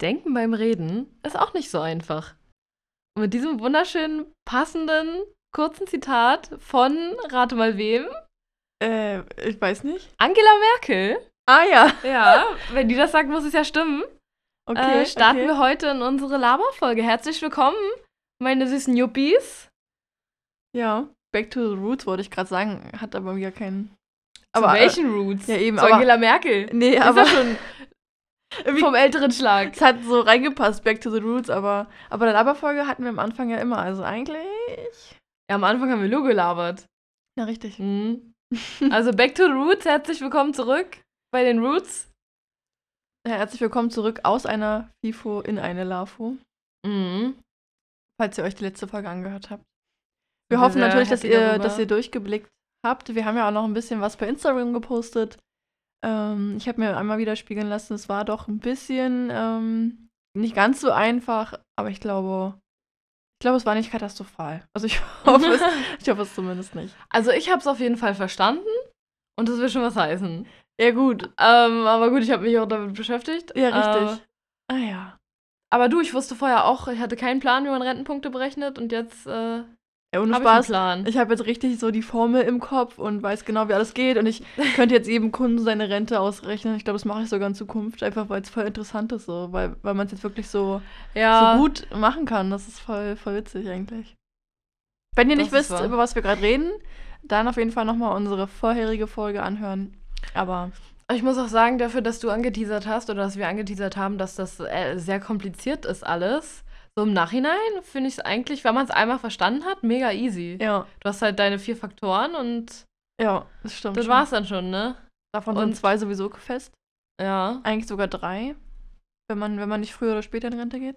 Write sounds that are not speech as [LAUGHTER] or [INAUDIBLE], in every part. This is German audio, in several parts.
Denken beim Reden ist auch nicht so einfach. Und mit diesem wunderschönen, passenden, kurzen Zitat von, rate mal wem? Äh, ich weiß nicht. Angela Merkel. Ah ja. Ja, wenn die das sagt, muss es ja stimmen. Okay. äh, starten okay. wir heute in unsere Laberfolge. Herzlich willkommen, meine süßen Yuppies. Ja. Back to the Roots wollte ich gerade sagen, hat aber wieder keinen. Zu Aber, äh, welchen Roots? ja, eben, Zu Angela Merkel. Nee, Ist aber schon irgendwie- vom älteren Schlag. es hat so reingepasst, Back to the Roots, aber, aber der Laberfolge hatten wir am Anfang ja immer. Also eigentlich. Ja, am Anfang haben wir nur gelabert. Ja, richtig. Mhm. [LAUGHS] Also back to the roots, herzlich willkommen zurück bei den Roots. Ja, herzlich willkommen zurück aus einer FIFO in eine LAFO, Mhm. falls ihr euch die letzte Folge angehört habt. Wir Wir hoffen natürlich, dass ihr, darüber. dass ihr durchgeblickt habt. Wir haben ja auch noch ein bisschen was bei Instagram gepostet. Ähm, ich habe mir einmal widerspiegeln lassen, es war doch ein bisschen ähm, nicht ganz so einfach, aber ich glaube, ich glaube, es war nicht katastrophal. Also ich [LAUGHS] hoffe es, [LAUGHS] ich hoffe es zumindest nicht. Also ich habe es auf jeden Fall verstanden und das will schon was heißen. Ja, gut. Ähm, aber gut, ich habe mich auch damit beschäftigt. Ja, Äh, richtig. ah ja. aber du, ich wusste vorher auch, ich hatte keinen Plan, wie man Rentenpunkte berechnet und jetzt äh, ohne ich einen Spaß. Plan. Ich habe jetzt richtig so die Formel im Kopf und weiß genau, wie alles geht. Und ich [LAUGHS] könnte jetzt jedem Kunden seine Rente ausrechnen. Ich glaube, das mache ich sogar in Zukunft, einfach weil es voll interessant ist, so, weil, weil man es jetzt wirklich so, ja, so gut machen kann. Das ist voll, voll witzig eigentlich. Wenn ihr nicht Das ist wisst, wahr. über was wir gerade reden, dann auf jeden Fall nochmal unsere vorherige Folge anhören. Aber Ich muss auch sagen, dafür, dass du angeteasert hast oder dass wir angeteasert haben, dass das äh, sehr kompliziert ist alles. So im Nachhinein finde ich es eigentlich, wenn man es einmal verstanden hat, mega easy. ja, Du hast halt deine vier Faktoren und ja, das stimmt. das schon. war's dann schon, ne? Davon Und- sind zwei sowieso fest. Ja. Eigentlich sogar drei. Wenn man, wenn man nicht früher oder später in Rente geht.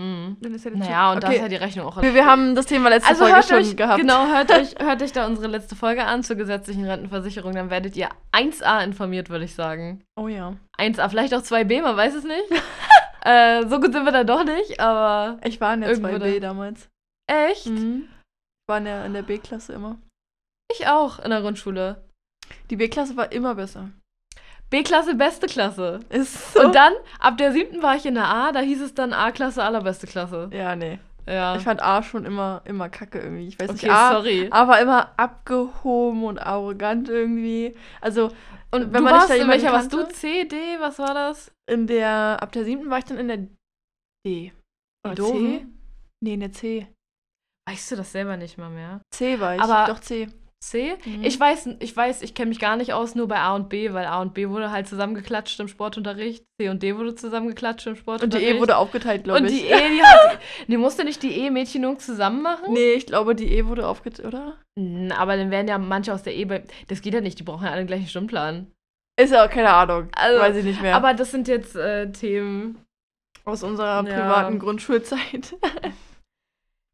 Mhm. Dann ist ja Naja, und da okay. ist ja die Rechnung auch. wir, wir haben das Thema letzte also Folge schon euch, gehabt. genau, hört euch, [LAUGHS] hört euch da unsere letzte Folge an zur gesetzlichen Rentenversicherung, dann werdet ihr 1a informiert, würde ich sagen. Oh ja. 1a, vielleicht auch 2b, man weiß es nicht. [LAUGHS] äh, so gut sind wir da doch nicht, aber Ich war in der Irgendwo 2B da. damals. echt? Mhm. Ich war in der, in der B-Klasse immer. Ich auch in der Grundschule. Die B-Klasse war immer besser. B-Klasse, beste Klasse. Ist so. Und dann, ab der siebten war ich in der A, da hieß es dann A-Klasse, allerbeste Klasse. Ja, nee. Ja. Ich fand A schon immer, immer kacke irgendwie. Ich weiß okay, nicht, A, sorry. A war immer abgehoben und arrogant irgendwie. Also Und wenn du man nicht warst da in welcher warst du? C, D, was war das? in der, ab der siebten war ich dann in der D. Oder C? doofen? Nee, in der C. Weißt du das selber nicht mal mehr? C war ich. Aber- Doch C. C? Mhm. Ich weiß, ich weiß, ich kenne mich gar nicht aus, nur bei A und B, weil A und B wurde halt zusammengeklatscht im Sportunterricht. C und D wurde zusammengeklatscht im Und die Sportunterricht. E wurde aufgeteilt, glaube Und ich. die E, [LAUGHS] die hat. nee, musste nicht die E-Mädchenung zusammen machen? Nee, ich glaube, die E wurde aufgeteilt, oder? Aber dann werden ja manche aus der E bei. Das geht ja nicht, die brauchen ja alle den gleichen Stundenplan. Ist ja auch keine Ahnung. Also, weiß ich nicht mehr. Aber das sind jetzt äh, Themen. aus unserer Ja. privaten Grundschulzeit. [LAUGHS]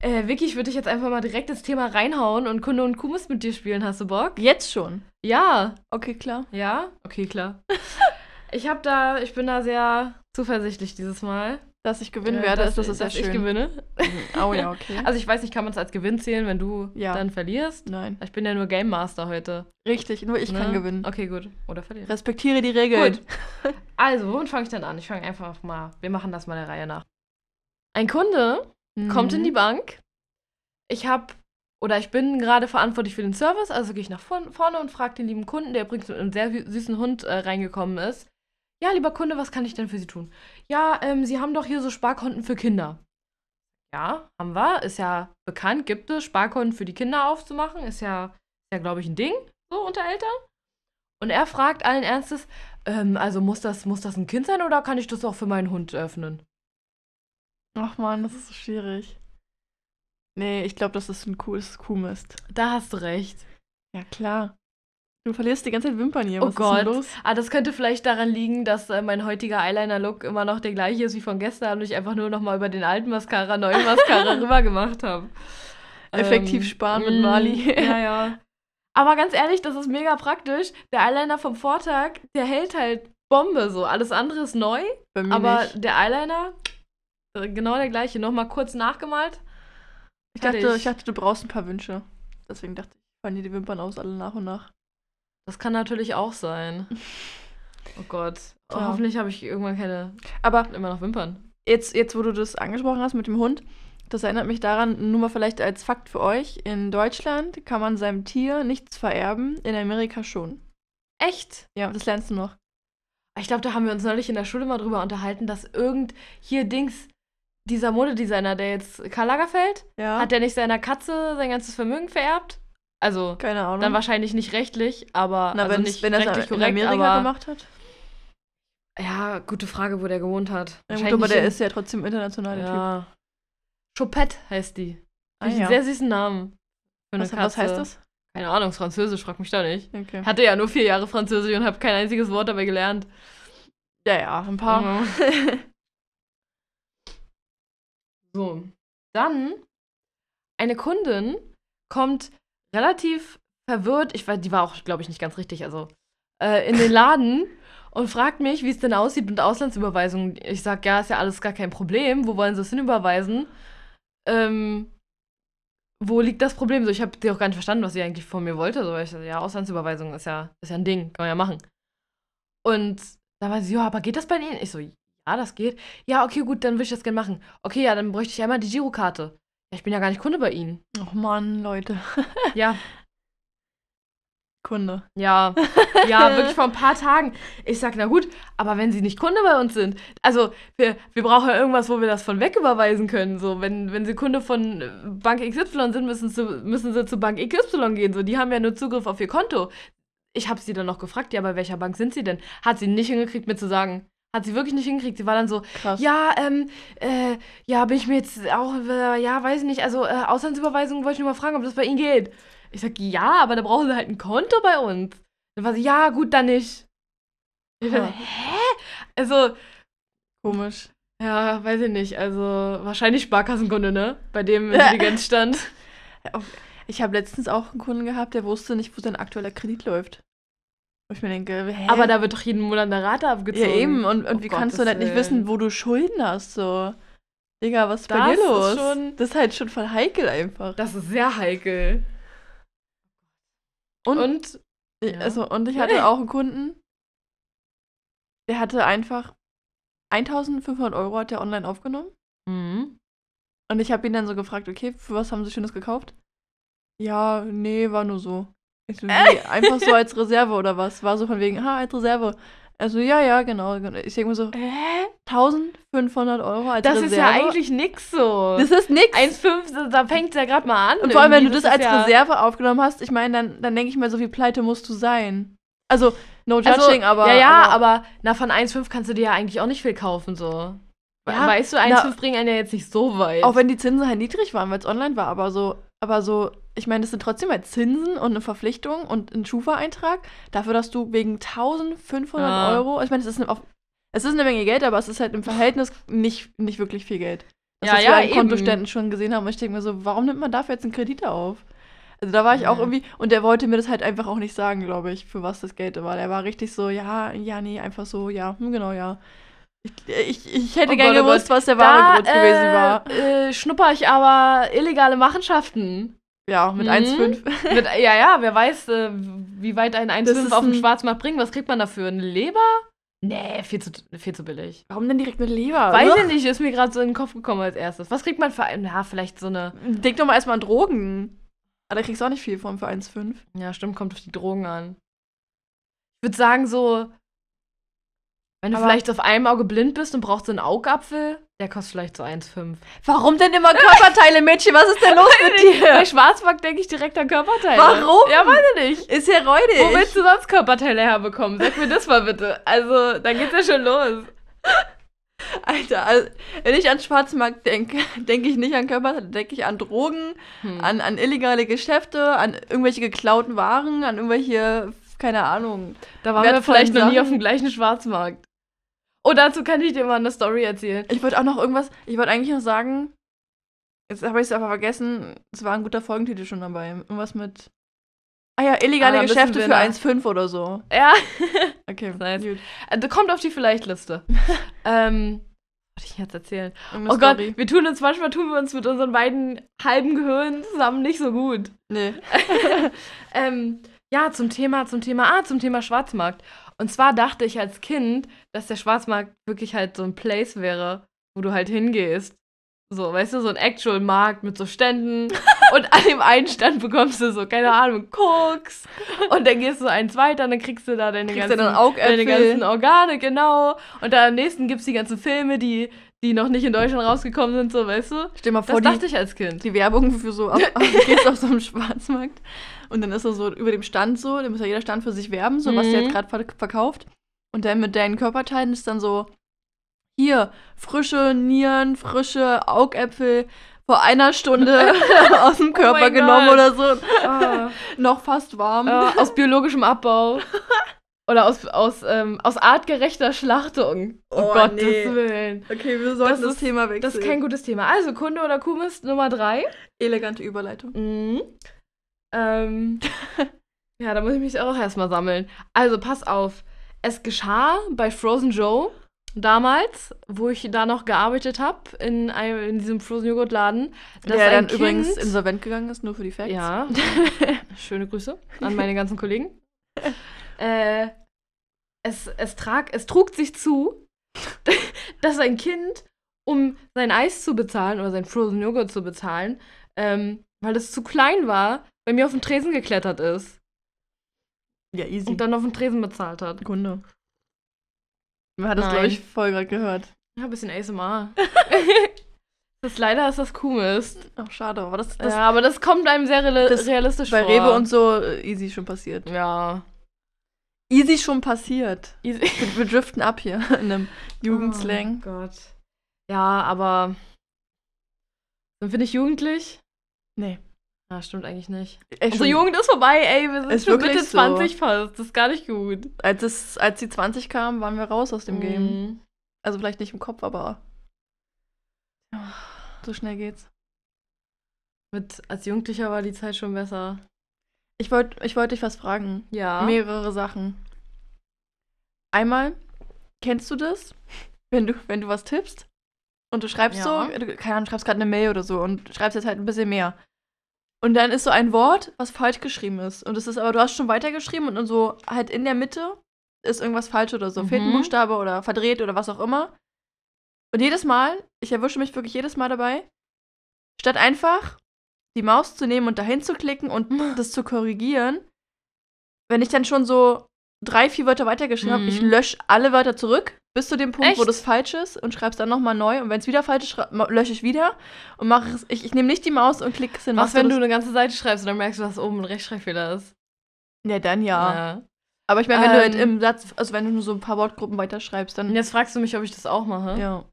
Äh, Vicky, ich würde dich jetzt einfach mal direkt ins Thema reinhauen und Kunde und Kumus mit dir spielen. Hast du Bock? Jetzt schon. Ja. Okay, klar. Ja? Okay, klar. [LAUGHS] ich hab da, ich bin da sehr zuversichtlich dieses Mal. Dass ich gewinnen Äh, werde, dass, ist das ist sehr dass schön. ich gewinne. Oh ja, okay. [LAUGHS] Also ich weiß nicht, kann man es als Gewinn zählen, wenn du Ja. dann verlierst? Nein. Ich bin ja nur Game Master heute. Richtig, nur ich kann ne? gewinnen. Okay, gut. Oder verlieren. Respektiere die Regeln. Gut. [LAUGHS] Also, womit fange ich denn an? Ich fange einfach mal, wir machen das mal der Reihe nach. Ein Kunde kommt in die Mhm. Bank. Ich habe oder ich bin gerade verantwortlich für den Service, also gehe ich nach vorn- vorne und frage den lieben Kunden, der übrigens mit einem sehr sü- süßen Hund äh, reingekommen ist. Ja, lieber Kunde, was kann ich denn für Sie tun? Ja, ähm, Sie haben doch hier so Sparkonten für Kinder. Ja, haben wir. Ist ja bekannt, gibt es Sparkonten für die Kinder aufzumachen. Ist ja, ja glaube ich, ein Ding so unter Eltern. Und er fragt allen Ernstes, ähm, also muss das, muss das ein Kind sein oder kann ich das auch für meinen Hund öffnen? Ach man, das ist so schwierig. Nee, ich glaube, das ist ein cooles Kuhmist. Da hast du recht. Ja, klar. Du verlierst die ganze Zeit Wimpern hier. Oh Was denn Gott. Ah, das könnte vielleicht daran liegen, dass äh, mein heutiger Eyeliner-Look immer noch der gleiche ist wie von gestern und ich einfach nur noch mal über den alten Mascara neuen [LAUGHS] Mascara rüber gemacht habe. Effektiv sparen mit mm, Mali. [LAUGHS] Ja, ja. Aber ganz ehrlich, das ist mega praktisch. Der Eyeliner vom Vortag, der hält halt Bombe so. Alles andere ist neu, Bei mir aber nicht. der Eyeliner, genau der gleiche. Nochmal kurz nachgemalt. Ich dachte, fertig. ich dachte, du brauchst ein paar Wünsche. Deswegen dachte ich, ich fallen dir die Wimpern aus, alle nach und nach. Das kann natürlich auch sein. [LAUGHS] Oh Gott. Oh, Ja. Hoffentlich habe ich irgendwann keine, Aber immer noch Wimpern. jetzt, jetzt, wo du das angesprochen hast mit dem Hund, das erinnert mich daran, nur mal vielleicht als Fakt für euch, in Deutschland kann man seinem Tier nichts vererben, in Amerika schon. Echt? Ja, das lernst du noch. Ich glaube, da haben wir uns neulich in der Schule mal drüber unterhalten, dass irgend hier Dings, dieser Modedesigner, der jetzt Karl Lagerfeld, Ja, hat der nicht seiner Katze sein ganzes Vermögen vererbt? Also, keine Ahnung. dann wahrscheinlich nicht rechtlich, aber Na, also nicht wenn er es rechtlich in korrekt, Amerika aber gemacht hat. ja, gute Frage, wo der gewohnt hat. Ja, gut, aber der in- ist ja trotzdem international, der Typ. ja. Chopette heißt die. Ah, ja. sehr süßen Namen. Was, was heißt das? Keine Ahnung, ist Französisch, frag mich da nicht. Okay. Hatte ja nur vier Jahre Französisch und habe kein einziges Wort dabei gelernt. Ja, ja, ein paar. Mhm. [LAUGHS] So, dann eine Kundin kommt relativ verwirrt, ich weiß, die war auch, glaube ich, nicht ganz richtig, also äh, in den [LAUGHS] Laden und fragt mich, wie es denn aussieht mit Auslandsüberweisungen. Ich sag, ja, ist ja alles gar kein Problem. Wo wollen sie es hinüberweisen? Ähm, wo liegt das Problem? So, ich habe sie auch gar nicht verstanden, was sie eigentlich von mir wollte. So, ich so, ja, Auslandsüberweisung ist ja, ist ja ein Ding, kann man ja machen. Und da war sie, ja, aber geht das bei Ihnen? Ich so, ja, das geht. Ja, okay, gut, dann würde ich das gerne machen. Okay, ja, dann bräuchte ich einmal die Girokarte. Ja, ich bin ja gar nicht Kunde bei Ihnen. Och Mann, Leute. [LAUGHS] Ja, Kunde. ja, [LAUGHS] ja, wirklich vor ein paar Tagen. Ich sag, na gut, aber wenn Sie nicht Kunde bei uns sind, also wir, wir brauchen ja irgendwas, wo wir das von weg überweisen können. So, wenn, wenn Sie Kunde von äh, Bank XY sind, müssen Sie, müssen Sie zu Bank XY gehen. So, die haben ja nur Zugriff auf Ihr Konto. Ich habe sie dann noch gefragt, ja, bei welcher Bank sind Sie denn? Hat sie nicht hingekriegt, mir zu sagen. Hat sie wirklich nicht hingekriegt. Sie war dann so, Krass. Ja, ähm, äh, ja, bin ich mir jetzt auch, äh, ja, weiß ich nicht, also äh, Auslandsüberweisung wollte ich nur mal fragen, ob das bei Ihnen geht. Ich sag, ja, aber da brauchen Sie halt ein Konto bei uns. Dann war sie, ja, gut, dann nicht. Ich Ha. dachte, hä? Also, Komisch. ja, weiß ich nicht, also wahrscheinlich Sparkassenkunde, ne? Bei dem [LAUGHS] Intelligenzstand. Ich habe letztens auch einen Kunden gehabt, der wusste nicht, wo sein aktueller Kredit läuft. Wo ich mir denke, hä? aber da wird doch jeden Monat eine Rate Ja, abgezogen. eben. Und, und Oh wie kannst du halt nicht wissen, wo du Schulden hast, so? Digga, was ist bei Das dir ist los? schon- das ist halt schon voll heikel einfach. Das ist sehr heikel. Und, Und, ich- ja. also, und ich hatte auch einen Kunden, der hatte einfach 1500 Euro hat der online aufgenommen. mhm. Und ich habe ihn dann so gefragt, okay, für was haben Sie Schönes gekauft? Ja, nee, war nur so. Ich wie, einfach so als Reserve oder was? War so von wegen, ah, als Reserve. Also, ja, ja, genau. Ich denke mir so, Hä? 1500 Euro als Das Reserve. ist ja eigentlich nix so. Das ist nix. 1,5, da fängt es ja gerade mal an. Und vor allem, wenn du Irgendwie, das als ja- Reserve aufgenommen hast, ich meine, dann, dann denke ich mal, so viel pleite musst du sein. Also, no Also, judging, aber. ja, ja, aber, na, von 1,5 kannst du dir ja eigentlich auch nicht viel kaufen, so. Ja, weißt du, 1,5 bringen einen ja jetzt nicht so weit. Auch wenn die Zinsen halt niedrig waren, weil es online war, aber so, aber so, ich meine, das sind trotzdem halt Zinsen und eine Verpflichtung und ein Schufa-Eintrag dafür, dass du wegen 1500 Ja. Euro, ich meine, es ist, eine, auf- es ist eine Menge Geld, aber es ist halt im Verhältnis nicht, nicht wirklich viel Geld. Das, Ja, was ja, wir an eben. Kontoständen schon gesehen haben. Und ich denke mir so, warum nimmt man dafür jetzt einen Kredit auf? Also da war ich auch irgendwie, und der wollte mir das halt einfach auch nicht sagen, glaube ich, für was das Geld war. Der war richtig so, ja, ja, nee, einfach so, ja, hm, genau, ja. Ich, ich, ich hätte Oh gerne oh gewusst, was der wahre Grund gewesen äh, war. Äh, schnupper ich aber illegale Machenschaften. Ja, mit Mhm. 1,5. [LAUGHS] Mit, ja, ja, wer weiß, äh, wie weit ein Das 1,5 ist auf dem Schwarzmarkt bringt. Was kriegt man dafür? Eine Leber? Nee, viel zu, viel zu billig. Warum denn direkt mit Leber? Weiß ich nicht, ist mir gerade so in den Kopf gekommen als erstes. Was kriegt man für ein, ja, vielleicht so eine, Denk doch mal erstmal an Drogen. Aber da kriegst du auch nicht viel von für 1,5. ja, stimmt, kommt auf die Drogen an. Ich würde sagen, so, wenn du Aber- vielleicht auf einem Auge blind bist und brauchst so einen Augapfel, der kostet vielleicht so 1,5. Warum denn immer Körperteile, Mädchen? Was ist denn los mit Bei dir? Schwarzmarkt denke ich direkt an Körperteile. Warum? Ja, weiß ich nicht. Ist ja räudig. Wo willst du sonst Körperteile herbekommen? Sag mir das mal bitte. Also, dann geht's ja schon los. Alter, also, wenn ich an Schwarzmarkt denke, denke ich nicht an Körperteile, denke ich an Drogen, Hm. an, an illegale Geschäfte, an irgendwelche geklauten Waren, an irgendwelche, keine Ahnung. Da waren wir vielleicht noch nie auf dem gleichen Schwarzmarkt. Oh, dazu kann ich dir mal eine Story erzählen. Ich wollte auch noch irgendwas, ich wollte eigentlich noch sagen, jetzt habe ich es aber vergessen, es war ein guter Folgentitel schon dabei. Irgendwas mit. Ah ja, illegale Ah, Geschäfte für nach- 1,5 oder so. Ja, [LAUGHS] Okay, Nice. gut. also kommt auf die Vielleicht-Liste. [LAUGHS] ähm, was wollte ich jetzt erzählen? Oh Gott, Story. wir tun uns, manchmal tun wir uns mit unseren beiden halben Gehirnen zusammen nicht so gut. Nee. [LAUGHS] ähm, ja, zum Thema, zum Thema, ah, zum Thema Schwarzmarkt. Und zwar dachte ich als Kind, dass der Schwarzmarkt wirklich halt so ein Place wäre, wo du halt hingehst. So, weißt du, so ein Actual Markt mit so Ständen. [LAUGHS] und an dem einen Stand bekommst du so, keine Ahnung, Koks. Und dann gehst du eins weiter und dann kriegst du da deine, Kriegst ganzen, deine ganzen Organe, genau. Und dann am nächsten gibt es die ganzen Filme, die, die noch nicht in Deutschland rausgekommen sind, so, weißt du? Stell dir mal Das vor, die, dachte ich als Kind. die Werbung für so, auf, [LAUGHS] du gehst auf so einem Schwarzmarkt und dann ist er so über dem Stand so, dann muss ja jeder Stand für sich werben, so was der Mhm. jetzt gerade ver verkauft. Und dann mit deinen Körperteilen ist dann so, hier, frische Nieren, frische Augäpfel vor einer Stunde [LAUGHS] [LAUGHS] aus dem Körper Oh genommen Gott. oder so. Ah. Noch fast warm. äh, aus biologischem Abbau. Oder aus, aus, ähm, aus artgerechter Schlachtung. Oh, Oh, Gottes nee. Willen. Okay, wir sollten das Thema wechseln. Das ist kein gutes Thema. Also, Kunde oder Kuhmist Nummer drei. elegante Überleitung. Mhm. Ähm, [LAUGHS] ja, da muss ich mich auch erstmal sammeln. Also, pass auf. Es geschah bei Frozen Joe damals, wo ich da noch gearbeitet habe, in, einem- in diesem Frozen Joghurt Laden. dass Der ein dann übrigens Kind- insolvent gegangen ist, nur für die Facts. Ja. [LAUGHS] Schöne Grüße an meine ganzen Kollegen. Äh, es, es, trag, es trug sich zu, [LAUGHS] dass ein Kind, um sein Eis zu bezahlen oder sein Frozen Joghurt zu bezahlen, ähm, weil es zu klein war, bei mir auf den Tresen geklettert ist ja, easy. und dann auf den Tresen bezahlt hat. Kunde. Man hat das, Nein. glaube ich, voll gerade gehört. Ja, ein bisschen ASMR. [LAUGHS] das leider ist das Kuhmist. Ach, schade. Aber das, das Ja, aber das kommt einem sehr reali das realistisch bei vor. Rewe und so äh, easy schon passiert. Ja. Easy schon passiert. Easy. Wir, wir driften ab hier in einem Jugendslang. Oh Gott. Ja, aber sind wir nicht jugendlich? Nee. Ja, stimmt eigentlich nicht. Ey, Unsere Jugend ist vorbei, ey. Wir sind schon Mitte so. 20 fast. Das ist gar nicht gut. als, es, als die 20 kamen, waren wir raus aus dem Game. Mhm. Also vielleicht nicht im Kopf, aber so schnell geht's. Mit, als Jugendlicher war die Zeit schon besser. Ich wollte ich wollt dich was fragen. Ja. Mehrere Sachen. Einmal, kennst du das? Wenn du, wenn du was tippst und du schreibst Ja. so, du, keine Ahnung, schreibst gerade eine Mail oder so und schreibst jetzt halt ein bisschen mehr. Und dann ist so ein Wort, was falsch geschrieben ist. Und es ist aber, du hast schon weitergeschrieben und dann so halt in der Mitte ist irgendwas falsch oder so. Fehlt ein Mhm. Buchstabe oder verdreht oder was auch immer. Und jedes Mal, ich erwische mich wirklich jedes Mal dabei, statt einfach die Maus zu nehmen und dahin zu klicken und [LAUGHS] das zu korrigieren, wenn ich dann schon so drei, vier Wörter weitergeschrieben habe, Mhm. ich lösche alle Wörter zurück bis zu dem Punkt, wo Echt? das falsch ist und schreibe es dann nochmal neu. Und wenn es wieder falsch ist, lösche ich wieder und mache es. Ich, ich nehme nicht die Maus und klicke es hin. Was, wenn du das? eine ganze Seite schreibst und dann merkst du, dass oben ein Rechtschreibfehler ist? Ja, dann ja. ja. Aber ich meine, wenn du halt Ähm. im Satz, also wenn du nur so ein paar Wortgruppen weiterschreibst, dann. Jetzt fragst du mich, ob ich das auch mache. ja.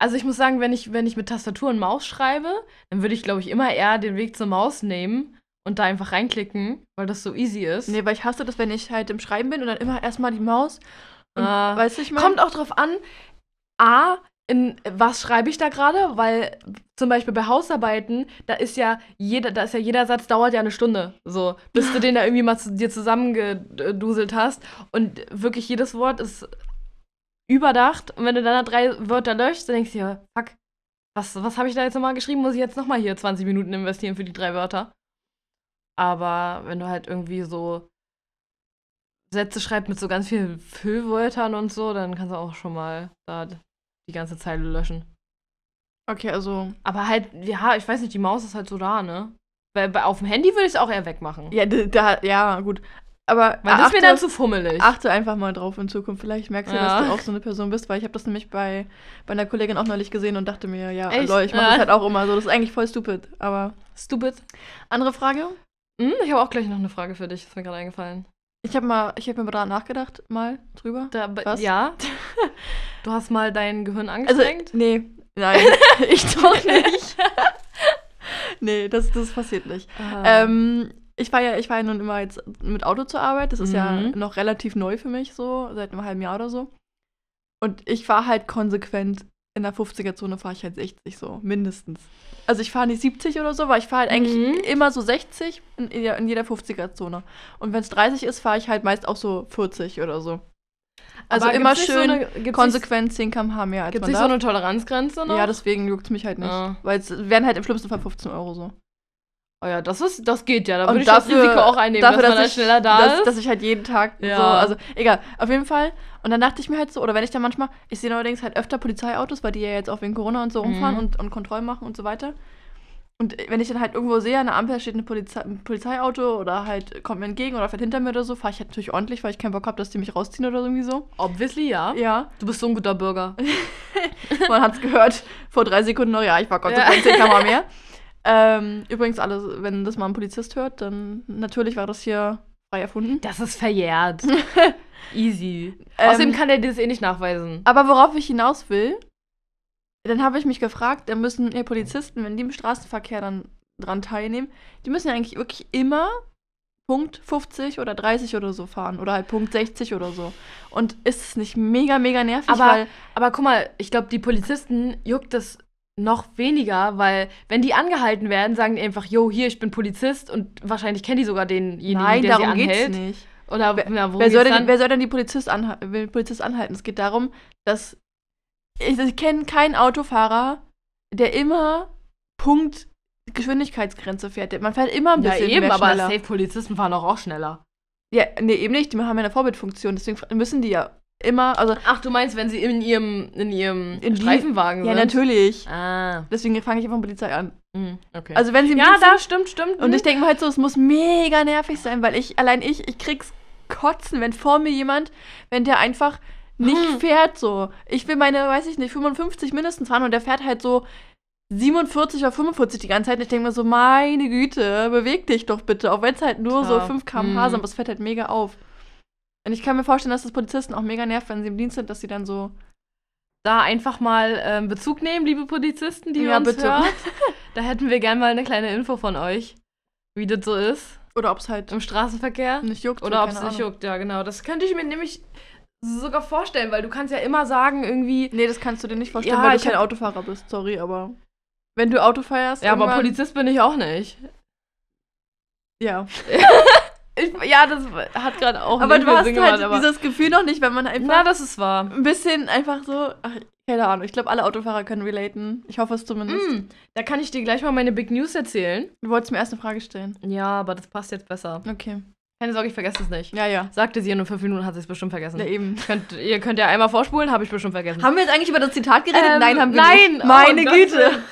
Also ich muss sagen, wenn ich, wenn ich mit Tastatur und Maus schreibe, dann würde ich, glaube ich, immer eher den Weg zur Maus nehmen und da einfach reinklicken, weil das so easy ist. Nee, weil ich hasse das, wenn ich halt im Schreiben bin und dann immer erstmal die Maus. Und, Ah. weißt du, ich meine. Kommt auch drauf an, A, in was schreibe ich da gerade, weil zum Beispiel bei Hausarbeiten, da ist ja jeder, da ist ja jeder Satz dauert ja eine Stunde, so, bis du den da irgendwie mal zu, dir zusammengeduselt hast und wirklich jedes Wort ist überdacht und wenn du dann da drei Wörter löschst, dann denkst du dir, fuck, was, was habe ich da jetzt nochmal geschrieben? Muss ich jetzt nochmal hier 20 Minuten investieren für die drei Wörter? Aber wenn du halt irgendwie so Sätze schreibst mit so ganz vielen Füllwörtern und so, dann kannst du auch schon mal da die ganze Zeile löschen. Okay, also. Aber halt, ja, ich weiß nicht, die Maus ist halt so da, ne? Weil bei, auf dem Handy würde ich es auch eher wegmachen. Ja, da, ja, gut. Aber Weil das ist mir dann achte- zu fummelig. Achte einfach mal drauf in Zukunft. Vielleicht merkst du, Ja. dass du auch so eine Person bist, weil ich habe das nämlich bei, bei einer Kollegin auch neulich gesehen und dachte mir, ja, Echt? lol, ich mache Ja. das halt auch immer so. Das ist eigentlich voll stupid. Aber Stupid. andere Frage? Hm, ich habe auch gleich noch eine Frage für dich, ist mir gerade eingefallen. Ich habe mal, ich habe mir da nachgedacht, mal drüber. Da, Was? Ja. [LAUGHS] Du hast mal dein Gehirn Also, angestrengt? nee, nein, [LAUGHS] ich doch [LAUGHS] nicht. nee, das, das passiert nicht. Ah. Ähm, ich war ja, ich war ja nun immer jetzt mit Auto zur Arbeit. Das ist ja Mhm. noch relativ neu für mich, so seit einem halben Jahr oder so. Und ich fahre halt konsequent in der 50er-Zone fahre ich halt 60 so, mindestens. Also ich fahre nicht 70 oder so, weil ich fahre halt eigentlich Mhm. immer so 60 in, in jeder 50er-Zone. Und wenn es 30 ist, fahre ich halt meist auch so 40 oder so. Also Aber immer schön so eine, konsequent 10 km/h mehr als Gibt es man nicht so eine Toleranzgrenze noch? ja, deswegen juckt es mich halt nicht. Ah. Weil es wären halt im schlimmsten Fall 15 Euro so. Oh ja, das, ist, das geht ja. Da Und würde ich das dafür- Risiko auch einnehmen, dafür, dass man dass dann ich- schneller da dass, ist. dass ich halt jeden Tag Ja. so, also egal, auf jeden Fall. Und dann dachte ich mir halt so, oder wenn ich dann manchmal, ich sehe neuerdings halt öfter Polizeiautos, weil die ja jetzt auch wegen Corona und so rumfahren Mhm. und, und Kontrollen machen und so weiter. Und wenn ich dann halt irgendwo sehe, an der Ampel steht Polizei, ein Polizeiauto oder halt kommt mir entgegen oder fährt hinter mir oder so, fahre ich halt natürlich ordentlich, weil ich keinen Bock habe, dass die mich rausziehen oder irgendwie so. Obviously, ja. Ja, Du bist so ein guter Bürger. [LAUGHS] man hat es gehört vor drei Sekunden noch, ja, ich war konsequent 10 km mehr. [LAUGHS] Ähm, übrigens, alles, wenn das mal ein Polizist hört, dann natürlich war das hier frei erfunden. Das ist verjährt. [LAUGHS] Easy. Ähm, Außerdem kann der dir das eh nicht nachweisen. Aber worauf ich hinaus will, dann habe ich mich gefragt, da müssen ihr Polizisten, wenn die im Straßenverkehr dann dran teilnehmen, die müssen ja eigentlich wirklich immer Punkt 50 oder 30 oder so fahren oder halt Punkt 60 oder so. Und ist es nicht mega, mega nervig, Aber- Aber guck mal, ich glaube, die Polizisten juckt das noch weniger, weil wenn die angehalten werden, sagen die einfach, yo, hier, ich bin Polizist und wahrscheinlich kennen die sogar denjenigen, nein, der darum sie geht's anhält. nicht. Oder Wer- na, Wer soll, geht's denn, wer soll denn die Polizist, anha Polizist anhalten? Es geht darum, dass ich, ich kenne keinen Autofahrer, der immer Punkt Geschwindigkeitsgrenze fährt. Man fährt immer ein ja, bisschen eben, mehr aber schneller. Safe-Polizisten fahren doch auch schneller. Ja, nee, eben nicht. Die haben ja eine Vorbildfunktion. Deswegen müssen die ja immer, also, Ach, du meinst, wenn sie in ihrem, in ihrem In die- Streifenwagen ja, sind? natürlich. Ah, Deswegen fange ich einfach Polizei an. mhm, okay. Also, wenn sie ja, da stimmt, stimmt. Und ich denke mir halt so, es muss mega nervig sein, weil ich, allein ich, ich krieg's kotzen, wenn vor mir jemand, wenn der einfach nicht Hm. fährt so. Ich will meine, weiß ich nicht, 55 mindestens fahren und der fährt halt so 47 oder 45 die ganze Zeit. Und ich denke mir so, meine Güte, beweg dich doch bitte. Auch wenn es halt nur so Klar. 5 km/h Hm. sind, aber es fährt halt mega auf. Und ich kann mir vorstellen, dass das Polizisten auch mega nervt, wenn sie im Dienst sind, dass sie dann so. da einfach mal ähm, Bezug nehmen, liebe Polizisten, die Ja, uns bitte. hört. [LAUGHS] Da hätten wir gern mal eine kleine Info von euch, wie das so ist Oder ob es halt im Straßenverkehr. nicht juckt. Oder ob es nicht Ahnung. juckt, ja, genau. Das könnte ich mir nämlich sogar vorstellen, weil du kannst ja immer sagen, irgendwie. Nee, das kannst du dir nicht vorstellen, Ja, weil du ich kein hab- Autofahrer bist. Sorry, aber. Wenn du Auto feierst. Ja, aber Polizist bin ich auch nicht. Ja. [LAUGHS] Ich, ja, das hat gerade auch Aber du hast Sinn halt gemacht, dieses Gefühl noch nicht, wenn man einfach Na, das ist wahr. ein bisschen einfach so. Ach, keine Ahnung. Ich glaube, alle Autofahrer können relaten. Ich hoffe es zumindest. Mm, da kann ich dir gleich mal meine Big News erzählen. Du wolltest mir erst eine Frage stellen. Ja, aber das passt jetzt besser. Okay. Keine Sorge, ich vergesse es nicht. Ja, ja. Sagte sie und in fünf Minuten hat sie es bestimmt vergessen. Ja, eben. Könnt, ihr könnt ja einmal vorspulen, habe ich bestimmt vergessen. Haben wir jetzt eigentlich über das Zitat geredet? Ähm, nein, haben wir nein, nicht. Meine oh, Güte. Gottes [LAUGHS] Willen.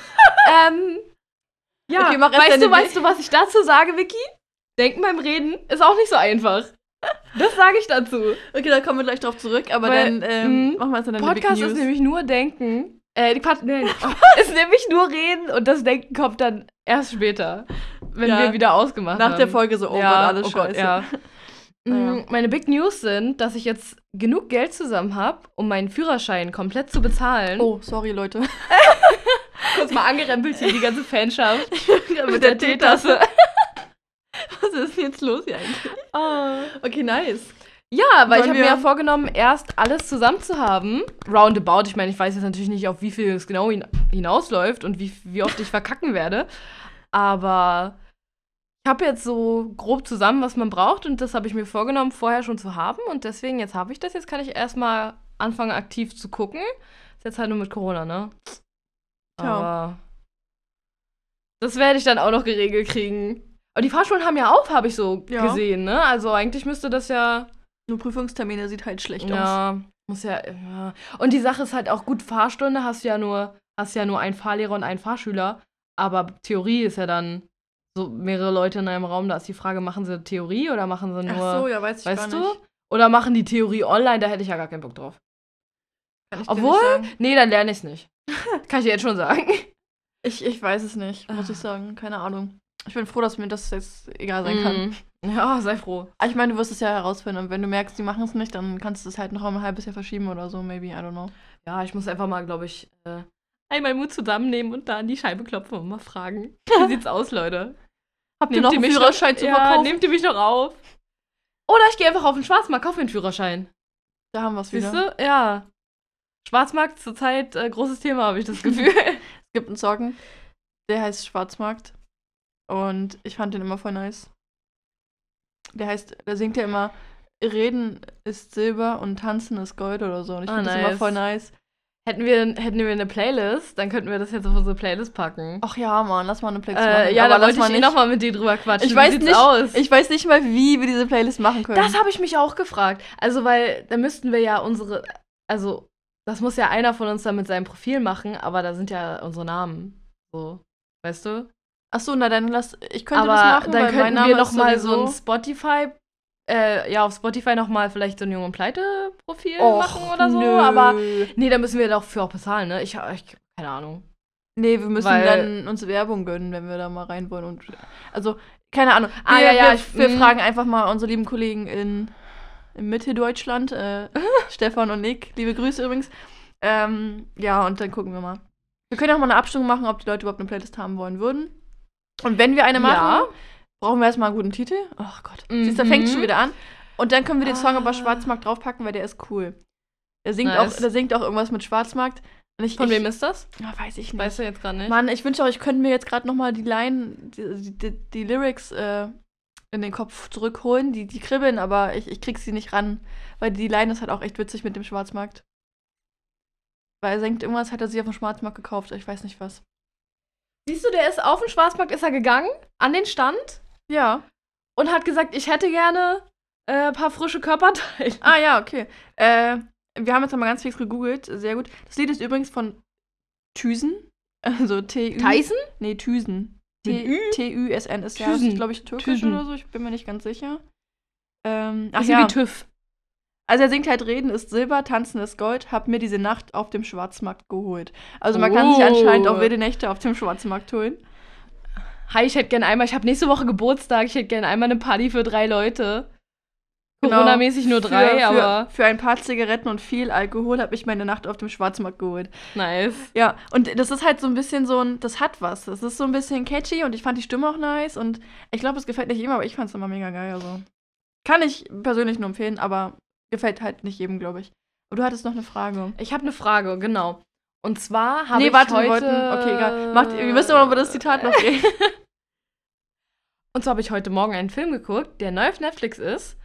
ähm, ja, Okay, weißt du, weißt du, was ich dazu sage, Vicky? Denken beim Reden ist auch nicht so einfach. Das sage ich dazu. Okay, da kommen wir gleich drauf zurück. Aber Weil, dann ähm, mm, machen wir jetzt dann eine Podcast ist nämlich nur Denken. Äh, die Part, nee, [LAUGHS] [LAUGHS] ist nämlich nur Reden und das Denken kommt dann erst später, wenn Ja. wir wieder ausgemacht haben. Nach der Folge so, oh ja, Gott, alles oh Gott, scheiße. ja. [LAUGHS] Naja. Mm, Meine Big News sind, dass ich jetzt genug Geld zusammen habe, um meinen Führerschein komplett zu bezahlen. Oh, sorry, Leute. kurz mal angerempelt hier die ganze Fanschaft Mit der Teetasse. [LAUGHS] Was ist denn jetzt los hier eigentlich? Ah. Okay, nice. Ja, weil ich Sollen habe mir ja vorgenommen, erst alles zusammen zu haben. Roundabout. Ich meine, ich weiß jetzt natürlich nicht, auf wie viel es genau hin hinausläuft und wie, wie oft ich verkacken werde. Aber ich habe jetzt so grob zusammen, was man braucht. Und das habe ich mir vorgenommen, vorher schon zu haben. Und deswegen, jetzt habe ich das. Jetzt kann ich erstmal anfangen, aktiv zu gucken. Ist jetzt halt nur mit Corona, ne? Tja. Aber das werde ich dann auch noch geregelt kriegen. Aber die Fahrschulen haben ja auf, habe ich so Ja. gesehen, ne? Also eigentlich müsste das ja. Nur Prüfungstermine sieht halt schlecht aus. Ja, muss ja, ja. Und die Sache ist halt auch gut, Fahrstunde hast du ja nur, hast ja nur einen Fahrlehrer und einen Fahrschüler. Aber Theorie ist ja dann so mehrere Leute in einem Raum. Da ist die Frage, machen sie Theorie oder machen sie nur. Ach so, ja, weiß ich weißt gar du? nicht. Oder machen die Theorie online? Da hätte ich ja gar keinen Bock drauf. Obwohl, nee, dann lerne ich es nicht. [LAUGHS] Kann ich dir jetzt schon sagen. Ich, ich weiß es nicht, muss Ah. ich sagen. Keine Ahnung. Ich bin froh, dass mir das jetzt egal sein kann. Mm. [LAUGHS] Ja, sei froh. Ich meine, du wirst es ja herausfinden. Und wenn du merkst, die machen es nicht, dann kannst du es halt noch ein halbes Jahr verschieben oder so, maybe, I don't know. Ja, ich muss einfach mal, glaube ich, äh, einmal Mut zusammennehmen und da an die Scheibe klopfen und mal fragen. [LAUGHS] Wie sieht's aus, Leute? Habt ihr noch einen Führerschein noch, zu ja, verkaufen? nehmt ihr mich noch auf? Oder ich gehe einfach auf den Schwarzmarkt, kaufe mir einen Führerschein. Da haben wir es wieder. Siehst du? Ja. Schwarzmarkt zurzeit äh, großes Thema, habe ich das [LAUGHS] Gefühl. Es gibt einen Song, der heißt Schwarzmarkt. Und ich fand den immer voll nice. Der heißt, da singt er immer, Reden ist Silber und Tanzen ist Gold oder so. Und ich Ah, finde das immer nice. voll nice. Hätten wir, hätten wir eine Playlist, dann könnten wir das jetzt auf unsere Playlist packen. Ach ja, Mann, lass mal eine Playlist Äh, machen. ja, Aber da wollte ich eh nicht- nochmal mit dir drüber quatschen. Ich weiß nicht, aus? ich weiß nicht mal, wie wir diese Playlist machen können. das habe ich mich auch gefragt. Also, weil da müssten wir ja unsere, also, das muss ja einer von uns dann mit seinem Profil machen, aber da sind ja unsere Namen. So, weißt du? Ach so, na dann lass, ich könnte aber das machen, dann weil mein könnten Name wir noch mal so ein Spotify, äh, ja, auf Spotify noch mal vielleicht so ein Jung und Pleite-Profil machen oder so. nö. Aber nee, da müssen wir dafür auch bezahlen, ne? Ich, ich keine Ahnung. Nee, wir müssen Weil- dann uns Werbung gönnen, wenn wir da mal rein wollen. Und, also, keine Ahnung. Wir, Ah, ja, ja, wir, ich- wir mm. fragen einfach mal unsere lieben Kollegen in, in Mitteldeutschland, äh, [LAUGHS] Stefan und Nick. Liebe Grüße übrigens. Ähm, ja, und dann gucken wir mal. Wir können auch mal eine Abstimmung machen, ob die Leute überhaupt eine Playlist haben wollen würden. Und wenn wir eine machen, Ja. brauchen wir erstmal einen guten Titel. Ach Gott. Siehst du, da Mhm. fängt schon wieder an. Und dann können wir den Song Ah. aber Schwarzmarkt draufpacken, weil der ist cool. Der singt, Nice. auch, der singt auch irgendwas mit Schwarzmarkt. Ich, Von ich, wem ist das? Ja, weiß ich nicht. Weißt du jetzt gerade nicht? Mann, ich wünsche auch, ich könnte mir jetzt gerade noch mal die Line, die, die, die Lyrics äh, in den Kopf zurückholen. Die, die kribbeln, aber ich, ich krieg sie nicht ran. Weil die Line ist halt auch echt witzig mit dem Schwarzmarkt. Weil er denkt, irgendwas hat er sich auf dem Schwarzmarkt gekauft. Ich weiß nicht was. Siehst du, der ist auf den Schwarzmarkt, ist er gegangen, an den Stand Ja. und hat gesagt, ich hätte gerne äh, ein paar frische Körperteile. Ah ja, okay. Äh, wir haben jetzt noch mal ganz fix gegoogelt. Sehr gut. Das Lied ist übrigens von Thüsen. Also T-Ü. Tyson? Nee, Thüsen. T-Ü-S-N ist ja, glaube ich, türkisch Thüsen. oder so. Ich bin mir nicht ganz sicher. Ähm, ach Ach ja. wie TÜV. Also er singt halt Reden ist Silber, Tanzen ist Gold, hab mir diese Nacht auf dem Schwarzmarkt geholt. Also man kann sich Oh. anscheinend auch wilde Nächte auf dem Schwarzmarkt holen. Hi, ich hätte gerne einmal, ich habe nächste Woche Geburtstag, ich hätte gerne einmal eine Party für drei Leute. Genau. Corona-mäßig nur drei, für, aber Für, für ein paar Zigaretten und viel Alkohol habe ich meine Nacht auf dem Schwarzmarkt geholt. nice. Ja, und das ist halt so ein bisschen so ein, das hat was. Das ist so ein bisschen catchy und ich fand die Stimme auch nice und ich glaube, es gefällt nicht jedem, aber ich fand es immer mega geil. Also. Kann ich persönlich nur empfehlen, aber gefällt halt nicht jedem, glaube ich. Und du hattest noch eine Frage. Ich habe eine Frage, genau. Und zwar habe Nee, ich warte, heute... wollten. Okay, egal. Macht, wir wissen aber, über das Zitat noch reden. [LAUGHS] Und zwar habe ich heute Morgen einen Film geguckt, der neu auf Netflix ist.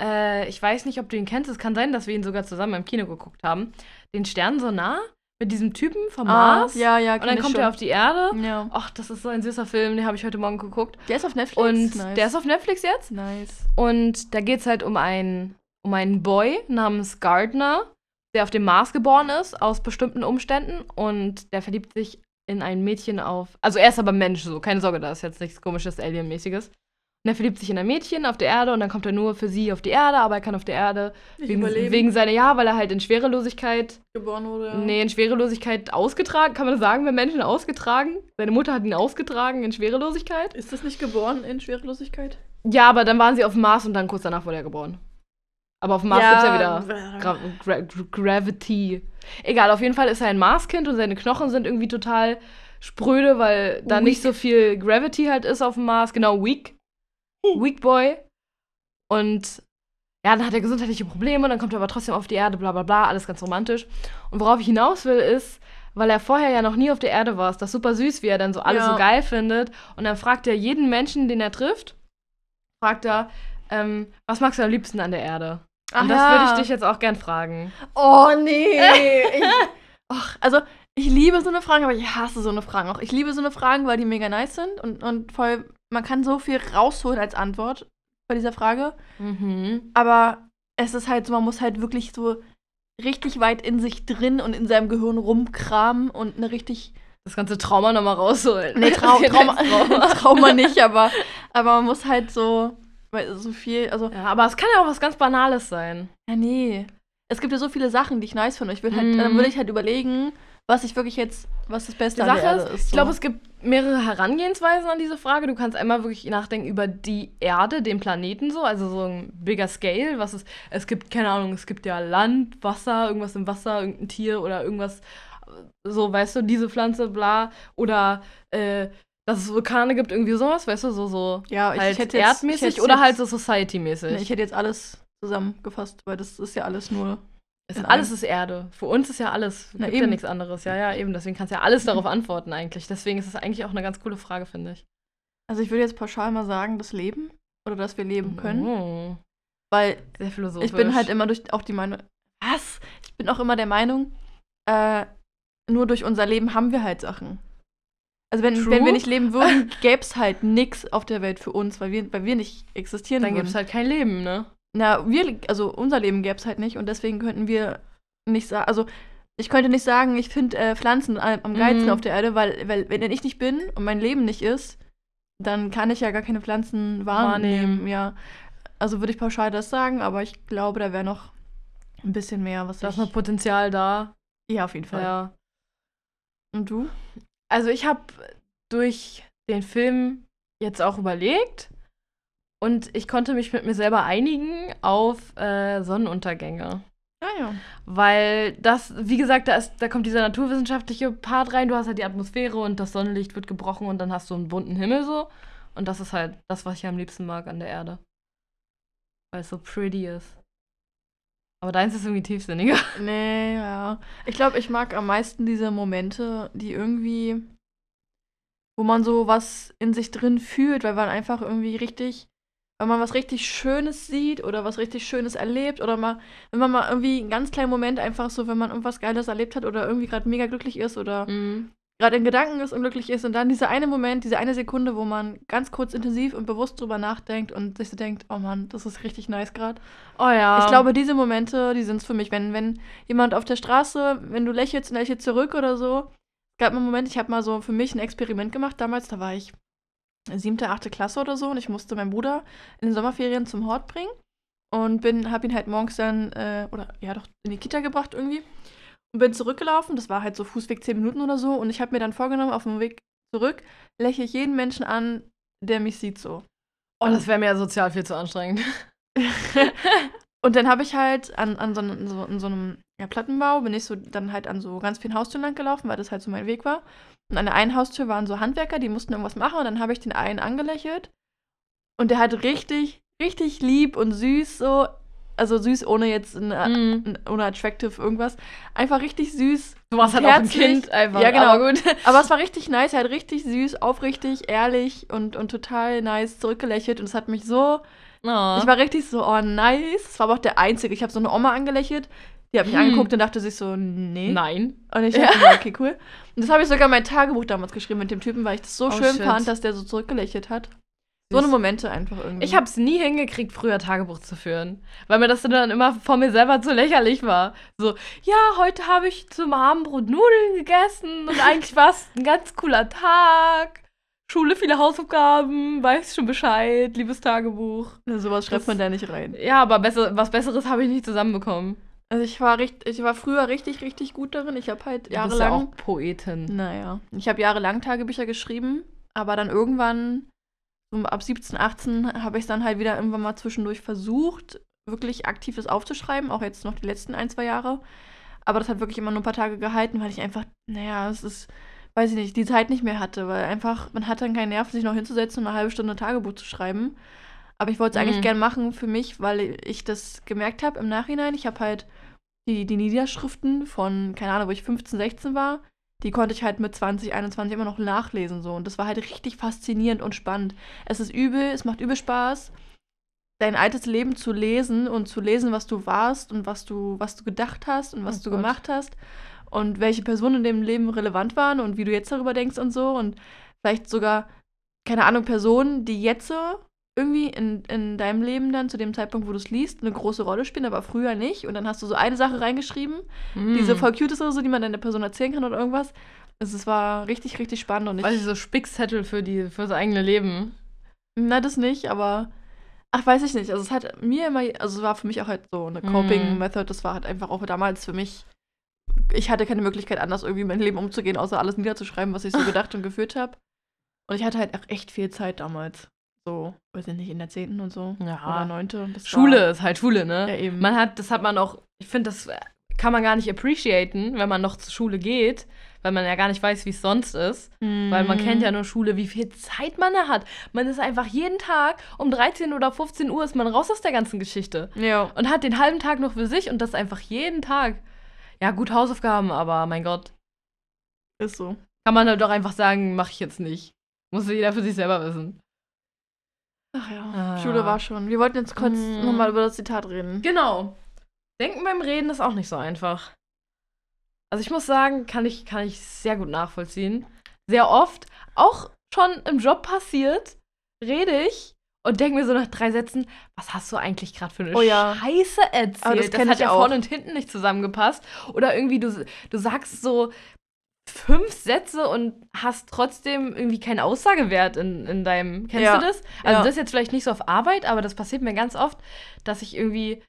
Äh, ich weiß nicht, ob du ihn kennst. Es kann sein, dass wir ihn sogar zusammen im Kino geguckt haben. Den Stern so nah mit diesem Typen vom Mars. Ah, ja, ja, Und dann kommt schon. er auf die Erde. Ja. Ach, das ist so ein süßer Film, den habe ich heute Morgen geguckt. Der ist auf Netflix. Und nice. der ist auf Netflix jetzt. nice. Und da geht es halt um einen, um einen Boy namens Gardner, der auf dem Mars geboren ist, aus bestimmten Umständen. Und der verliebt sich in ein Mädchen auf. Also er ist aber Mensch, so, keine Sorge, da ist jetzt nichts komisches, Alien-mäßiges. Und er verliebt sich in ein Mädchen auf der Erde und dann kommt er nur für sie auf die Erde, aber er kann auf der Erde Nicht wegen, überleben. wegen seiner, ja, weil er halt in Schwerelosigkeit, geboren wurde. Ja. nee, in Schwerelosigkeit ausgetragen, kann man das sagen, wenn Menschen ausgetragen? Seine Mutter hat ihn ausgetragen in Schwerelosigkeit. Ist das nicht geboren in Schwerelosigkeit? Ja, aber dann waren sie auf dem Mars und dann kurz danach wurde er geboren. Aber auf dem Mars gibt's ja wieder Gra Gra Gravity. Egal, auf jeden Fall ist er ein Marskind und seine Knochen sind irgendwie total spröde, weil da Weak. nicht so viel Gravity halt ist auf dem Mars. Genau, weak. Weak Boy. Und ja, dann hat er gesundheitliche Probleme, dann kommt er aber trotzdem auf die Erde, bla bla bla, alles ganz romantisch. Und worauf ich hinaus will, ist, weil er vorher ja noch nie auf der Erde war, ist das super süß, wie er dann so alles Ja. so geil findet. Und dann fragt er jeden Menschen, den er trifft, fragt er, ähm, was magst du am liebsten an der Erde? Und das würde ich dich jetzt auch gern fragen. Oh nee. [LAUGHS] ich, ach, also ich liebe so eine Fragen, aber ich hasse so eine Fragen auch. Ich liebe so eine Fragen, weil die mega nice sind und, und voll, man kann so viel rausholen als Antwort bei dieser Frage. Mhm. Aber es ist halt so, man muss halt wirklich so richtig weit in sich drin und in seinem Gehirn rumkramen und eine richtig. Das ganze Trauma nochmal rausholen. Nee, Trau [LAUGHS] Trauma, Trauma. [LAUGHS] Trauma nicht, aber, aber man muss halt so, weil so viel, also Ja, aber es kann ja auch was ganz Banales sein. Ja, nee. Es gibt ja so viele Sachen, die ich nice finde. Ich würde halt, Mhm. dann würde ich halt überlegen, was ich wirklich jetzt, was das Beste Die an der Sache ist, ist. ich glaube, es gibt mehrere Herangehensweisen an diese Frage. Du kannst einmal wirklich nachdenken über die Erde, den Planeten so, also so ein bigger Scale. Was es, es gibt, keine Ahnung, es gibt ja Land, Wasser, irgendwas im Wasser, irgendein Tier oder irgendwas, so, weißt du, diese Pflanze, bla. Oder, äh, dass es Vulkane gibt, irgendwie sowas, weißt du, so, so ja, ich, halt ich hätte jetzt, ich erdmäßig hätte oder halt so Society-mäßig. Nee, ich hätte jetzt alles zusammengefasst, weil das ist ja alles nur. Alles ist Erde. Für uns ist ja alles. Na, gibt ja eben. nichts anderes. Ja, ja, eben. Deswegen kannst du ja alles [LAUGHS] darauf antworten eigentlich. Deswegen ist es eigentlich auch eine ganz coole Frage, finde ich. Also ich würde jetzt pauschal mal sagen, das Leben. Oder dass wir leben können. Oh, Weil sehr philosophisch. ich bin halt immer durch auch die Meinung. Was? Ich bin auch immer der Meinung, äh, nur durch unser Leben haben wir halt Sachen. Also wenn, True. wenn wir nicht leben würden, [LAUGHS] gäbe es halt nichts auf der Welt für uns, weil wir, weil wir nicht existieren Dann gibt es halt kein Leben, ne? Na, wir, also unser Leben gäbe es halt nicht und deswegen könnten wir nicht sagen, also ich könnte nicht sagen, ich finde äh, Pflanzen am geilsten Mhm. auf der Erde, weil, weil wenn ich nicht bin und mein Leben nicht ist, dann kann ich ja gar keine Pflanzen wahrnehmen. Wahrnehmen. Ja, also würde ich pauschal das sagen, aber ich glaube, da wäre noch ein bisschen mehr, was Da ist noch Potenzial da. ja, auf jeden Fall. Ja. Und du? Also ich habe durch den Film jetzt auch überlegt und ich konnte mich mit mir selber einigen auf äh, Sonnenuntergänge. Ah ja. Weil das, wie gesagt, da, ist, da kommt dieser naturwissenschaftliche Part rein. Du hast halt die Atmosphäre und das Sonnenlicht wird gebrochen und dann hast du einen bunten Himmel so. Und das ist halt das, was ich am liebsten mag an der Erde. Weil es so pretty ist. Aber deins ist irgendwie tiefsinniger. [LAUGHS] Nee, ja. Ich glaube, ich mag am meisten diese Momente, die irgendwie, wo man so was in sich drin fühlt, weil man einfach irgendwie richtig, wenn man was richtig Schönes sieht oder was richtig Schönes erlebt oder mal, wenn man mal irgendwie einen ganz kleinen Moment einfach so, wenn man irgendwas Geiles erlebt hat oder irgendwie gerade mega glücklich ist oder Mhm. Gerade in Gedanken ist und glücklich ist und dann dieser eine Moment, diese eine Sekunde, wo man ganz kurz intensiv und bewusst drüber nachdenkt und sich so denkt, oh Mann, das ist richtig nice gerade. Oh ja. Ich glaube, diese Momente, die sind es für mich. Wenn, wenn jemand auf der Straße, wenn du lächelst und lächelst zurück oder so. Gab mal einen Moment, ich habe mal so für mich ein Experiment gemacht damals, da war ich siebte, achte Klasse oder so und ich musste meinen Bruder in den Sommerferien zum Hort bringen und bin, habe ihn halt morgens dann, äh, oder ja doch, in die Kita gebracht irgendwie und bin zurückgelaufen. Das war halt so Fußweg zehn Minuten oder so und ich habe mir dann vorgenommen, auf dem Weg zurück lächle ich jeden Menschen an, der mich sieht so. oh, das wäre mir ja sozial viel zu anstrengend. [LAUGHS] [LAUGHS] Und dann habe ich halt an, an so, einem- so, in so einem ja, Plattenbau, bin ich so dann halt an so ganz vielen Haustüren lang gelaufen, weil das halt so mein Weg war. Und an der einen Haustür waren so Handwerker, die mussten irgendwas machen und dann habe ich den einen angelächelt. Und der hat richtig, richtig lieb und süß so, also süß ohne jetzt ein, Mhm. ein, ohne attractive irgendwas, einfach richtig süß. Du warst halt und auch ein herzlich. Kind einfach. Ja, genau. Aber gut. [LAUGHS] Aber es war richtig nice, er hat richtig süß, aufrichtig, ehrlich und, und total nice zurückgelächelt und es hat mich so Oh. ich war richtig so, oh nice. Das war aber auch der Einzige. Ich habe so eine Oma angelächelt. Die hat mich Hm. angeguckt und dachte sich so, nee. Nein. Und ich [LAUGHS] dachte, mir, okay, cool. Und das habe ich sogar in mein Tagebuch damals geschrieben mit dem Typen, weil ich das so Oh, schön shit. fand, dass der so zurückgelächelt hat. So eine. Momente einfach irgendwie. Ich habe es nie hingekriegt, früher Tagebuch zu führen, weil mir das dann immer vor mir selber zu lächerlich war. So, ja, heute habe ich zum Abendbrot Nudeln gegessen und eigentlich [LAUGHS] war es ein ganz cooler Tag. Schule, viele Hausaufgaben, weiß schon Bescheid, liebes Tagebuch. Ja, sowas schreibt Das- man da nicht rein. Ja, aber besser, was Besseres habe ich nicht zusammenbekommen. Also ich war richtig, ich war früher richtig, richtig gut darin. Ich habe halt Du bist ja jahrelang. auch Poetin. Naja. Ich habe jahrelang Tagebücher geschrieben, aber dann irgendwann, so ab 17, 18, habe ich es dann halt wieder irgendwann mal zwischendurch versucht, wirklich aktiv das aufzuschreiben, auch jetzt noch die letzten ein, zwei Jahre. Aber das hat wirklich immer nur ein paar Tage gehalten, weil ich einfach, naja, es ist, weiß ich nicht, die Zeit nicht mehr hatte, weil einfach, man hat dann keinen Nerv, sich noch hinzusetzen und eine halbe Stunde Tagebuch zu schreiben. Aber ich wollte es eigentlich Mhm. gern machen für mich, weil ich das gemerkt habe im Nachhinein. Ich habe halt die, die Niederschriften von, keine Ahnung, wo ich 15, 16 war, die konnte ich halt mit 20, 21 immer noch nachlesen so und das war halt richtig faszinierend und spannend. Es ist übel, es macht übel Spaß, dein altes Leben zu lesen und zu lesen, was du warst und was du was du gedacht hast und was Oh du Gott. gemacht hast und welche Personen in dem Leben relevant waren und wie du jetzt darüber denkst und so und vielleicht sogar keine Ahnung Personen, die jetzt so irgendwie in, in deinem Leben dann zu dem Zeitpunkt, wo du es liest, eine große Rolle spielen, aber früher nicht. Und dann hast du so eine Sache reingeschrieben Mm. die so voll cute ist oder so, die man dann der Person erzählen kann oder irgendwas. Also es war richtig, richtig spannend und ich. Weiß ich, so Spickzettel für, die, für das eigene Leben. Na, das nicht, aber. Ach, weiß ich nicht. Also es hat mir immer, also es war für mich auch halt so eine Mhm. Coping-Method. Das war halt einfach auch damals für mich. Ich hatte keine Möglichkeit, anders irgendwie mein Leben umzugehen, außer alles niederzuschreiben, was ich so [LAUGHS] gedacht und gefühlt habe. Und ich hatte halt auch echt viel Zeit damals. So, weiß ich nicht, in der 10. und so. Ja. Oder 9. Das Schule War, ist halt Schule, ne? ja, eben. Man hat, das hat man auch, ich finde, das kann man gar nicht appreciaten, wenn man noch zur Schule geht, weil man ja gar nicht weiß, wie es sonst ist. Weil man kennt ja Mhm. nur Schule, wie viel Zeit man da hat. Man ist einfach jeden Tag um 13 oder 15 Uhr ist man raus aus der ganzen Geschichte. Ja. Und hat den halben Tag noch für sich und das einfach jeden Tag. Ja, gut, Hausaufgaben, aber mein Gott. Ist so. Kann man halt doch einfach sagen, mach ich jetzt nicht. Muss jeder für sich selber wissen. Ach ja. Ah. Schule war schon. Wir wollten jetzt kurz Mm. nochmal über das Zitat reden. Genau. Denken beim Reden ist auch nicht so einfach. Also ich muss sagen, kann ich, kann ich sehr gut nachvollziehen. Sehr oft, auch schon im Job passiert, rede ich und denke mir so nach drei Sätzen, was hast du eigentlich gerade für eine Oh ja. Scheiße erzählt? Aber das kenn hat ja vorne und hinten nicht zusammengepasst. Oder irgendwie du, du sagst so fünf Sätze und hast trotzdem irgendwie keinen Aussagewert in, in deinem. Kennst Ja. du das? Also Ja. das ist jetzt vielleicht nicht so auf Arbeit, aber das passiert mir ganz oft, dass ich irgendwie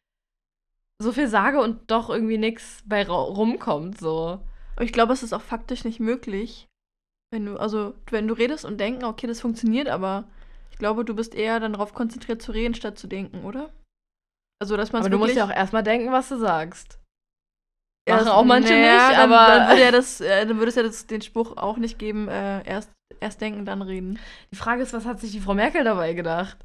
so viel sage und doch irgendwie nichts bei rumkommt. So. Ich glaube, es ist auch faktisch nicht möglich. Wenn du, also, wenn du redest und denken, okay, das funktioniert, aber ich glaube, du bist eher dann darauf konzentriert zu reden, statt zu denken, oder? Also, dass man Aber du musst ja auch erstmal denken, was du sagst. Machen auch manche nicht, dann, aber- Dann würde, ja [LAUGHS] das, äh, dann würde es ja das, den Spruch auch nicht geben, äh, erst, erst denken, dann reden. Die Frage ist, was hat sich die Frau Merkel dabei gedacht?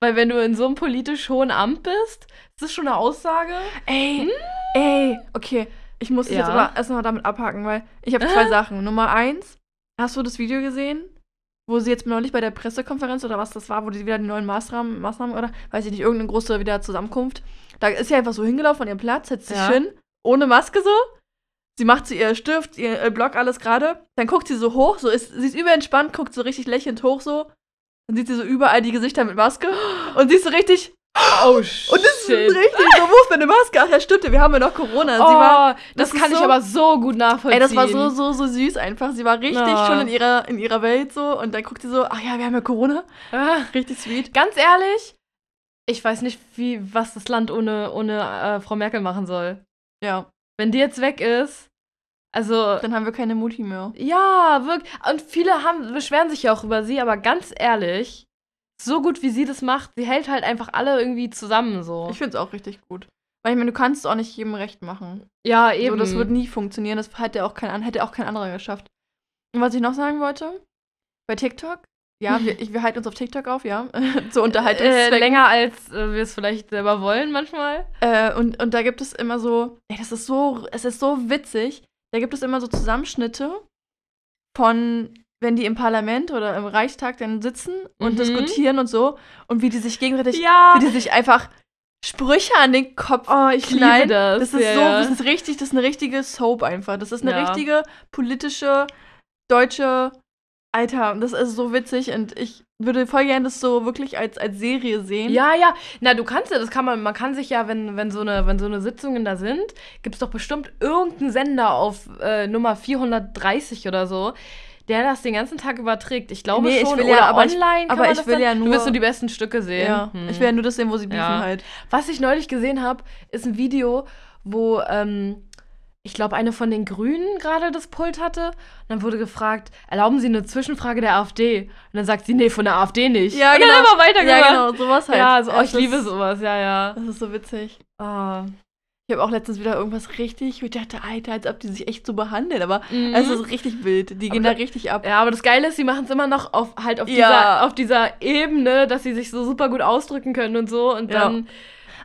Weil wenn du in so einem politisch hohen Amt bist, ist das schon eine Aussage? Ey, ey, okay. Ich muss es Ja. jetzt aber erstmal damit abhaken, weil ich habe zwei Sachen. Nummer eins, hast du das Video gesehen, wo sie jetzt neulich bei der Pressekonferenz oder was das war, wo die wieder die neuen Maßnahmen, Maßnahmen oder weiß ich nicht, irgendeine große wieder Zusammenkunft, da ist sie einfach so hingelaufen von ihrem Platz, setzt sich Ja. hin, ohne Maske so. Sie macht so ihr Stift, ihr äh, Block, alles gerade. Dann guckt sie so hoch, so ist, sie ist überentspannt, guckt so richtig lächelnd hoch so. Dann sieht sie so überall die Gesichter mit Maske und sie ist so richtig, Oh, und das ist richtig so, wo ist meine Maske? Ach ja, stimmt, wir haben ja noch Corona. Sie Oh, war, das, das kann ich so- aber so gut nachvollziehen. ey, das war so, so, so süß einfach. Sie war richtig Ja. schon in ihrer, in ihrer Welt so und dann guckt sie so, ach ja, wir haben ja Corona. Ah, Richtig sweet. ganz ehrlich, ich weiß nicht, wie, was das Land ohne, ohne äh, Frau Merkel machen soll. Ja, Wenn die jetzt weg ist, also. dann haben wir keine Mutti mehr. Ja, wirklich. Und viele haben, beschweren sich ja auch über sie, aber ganz ehrlich, so gut wie sie das macht, sie hält halt einfach alle irgendwie zusammen so. Ich finde es auch richtig gut. Weil ich meine, du kannst es auch nicht jedem recht machen. ja, So, eben. das wird nie funktionieren. Das hätte auch kein, hätte auch kein anderer geschafft. Und was ich noch sagen wollte, bei TikTok, ja, wir, ich, [LAUGHS] wir halten uns auf TikTok auf, ja, [LAUGHS] zur äh, Unterhaltungszwecken. länger als äh, wir es vielleicht selber wollen manchmal. Äh, und, und da gibt es immer so, ey, das ist so, es ist so witzig. Da gibt es immer so Zusammenschnitte von, wenn die im Parlament oder im Reichstag dann sitzen und Mhm. diskutieren und so und wie die sich gegenseitig, Ja. wie die sich einfach Sprüche an den Kopf Oh, ich liebe knallen. das. Das ist ja, so, das ist richtig, das ist eine richtige Soap einfach. Das ist eine Ja. richtige politische deutsche Alter, das ist so witzig und ich würde voll gerne das so wirklich als, als Serie sehen. Ja, ja. Na, du kannst ja, das kann man, man kann sich ja, wenn, wenn, so, eine, wenn so eine Sitzungen da sind, gibt es doch bestimmt irgendeinen Sender auf äh, Nummer 430 oder so, der das den ganzen Tag überträgt. Ich glaube Nee, ich schon. will oder ja- aber ich- online kann aber ich will dann, ja Du nur- wirst nur die besten Stücke sehen. Ja, Hm. ich will ja nur das sehen, wo sie beefen Ja. halt. Was ich neulich gesehen habe, ist ein Video, wo ähm, ich glaube, eine von den Grünen gerade das Pult hatte. Und dann wurde gefragt, erlauben Sie eine Zwischenfrage der AfD? Und dann sagt sie, nee, von der AfD nicht. Ja, und genau. dann immer weitergemacht. Ja, genau, sowas halt. Ja, also, oh, ich liebe ist- sowas, ja, ja. Das ist so witzig. Ah. Ich habe auch letztens wieder irgendwas richtig, ich dachte, Alter, als ob die sich echt so behandeln, aber Mhm. es ist richtig wild. Die gehen Aber da richtig ab. Ja, aber das Geile ist, sie machen es immer noch auf, halt auf, Ja. dieser, auf dieser Ebene, dass sie sich so super gut ausdrücken können und so. Und Ja. dann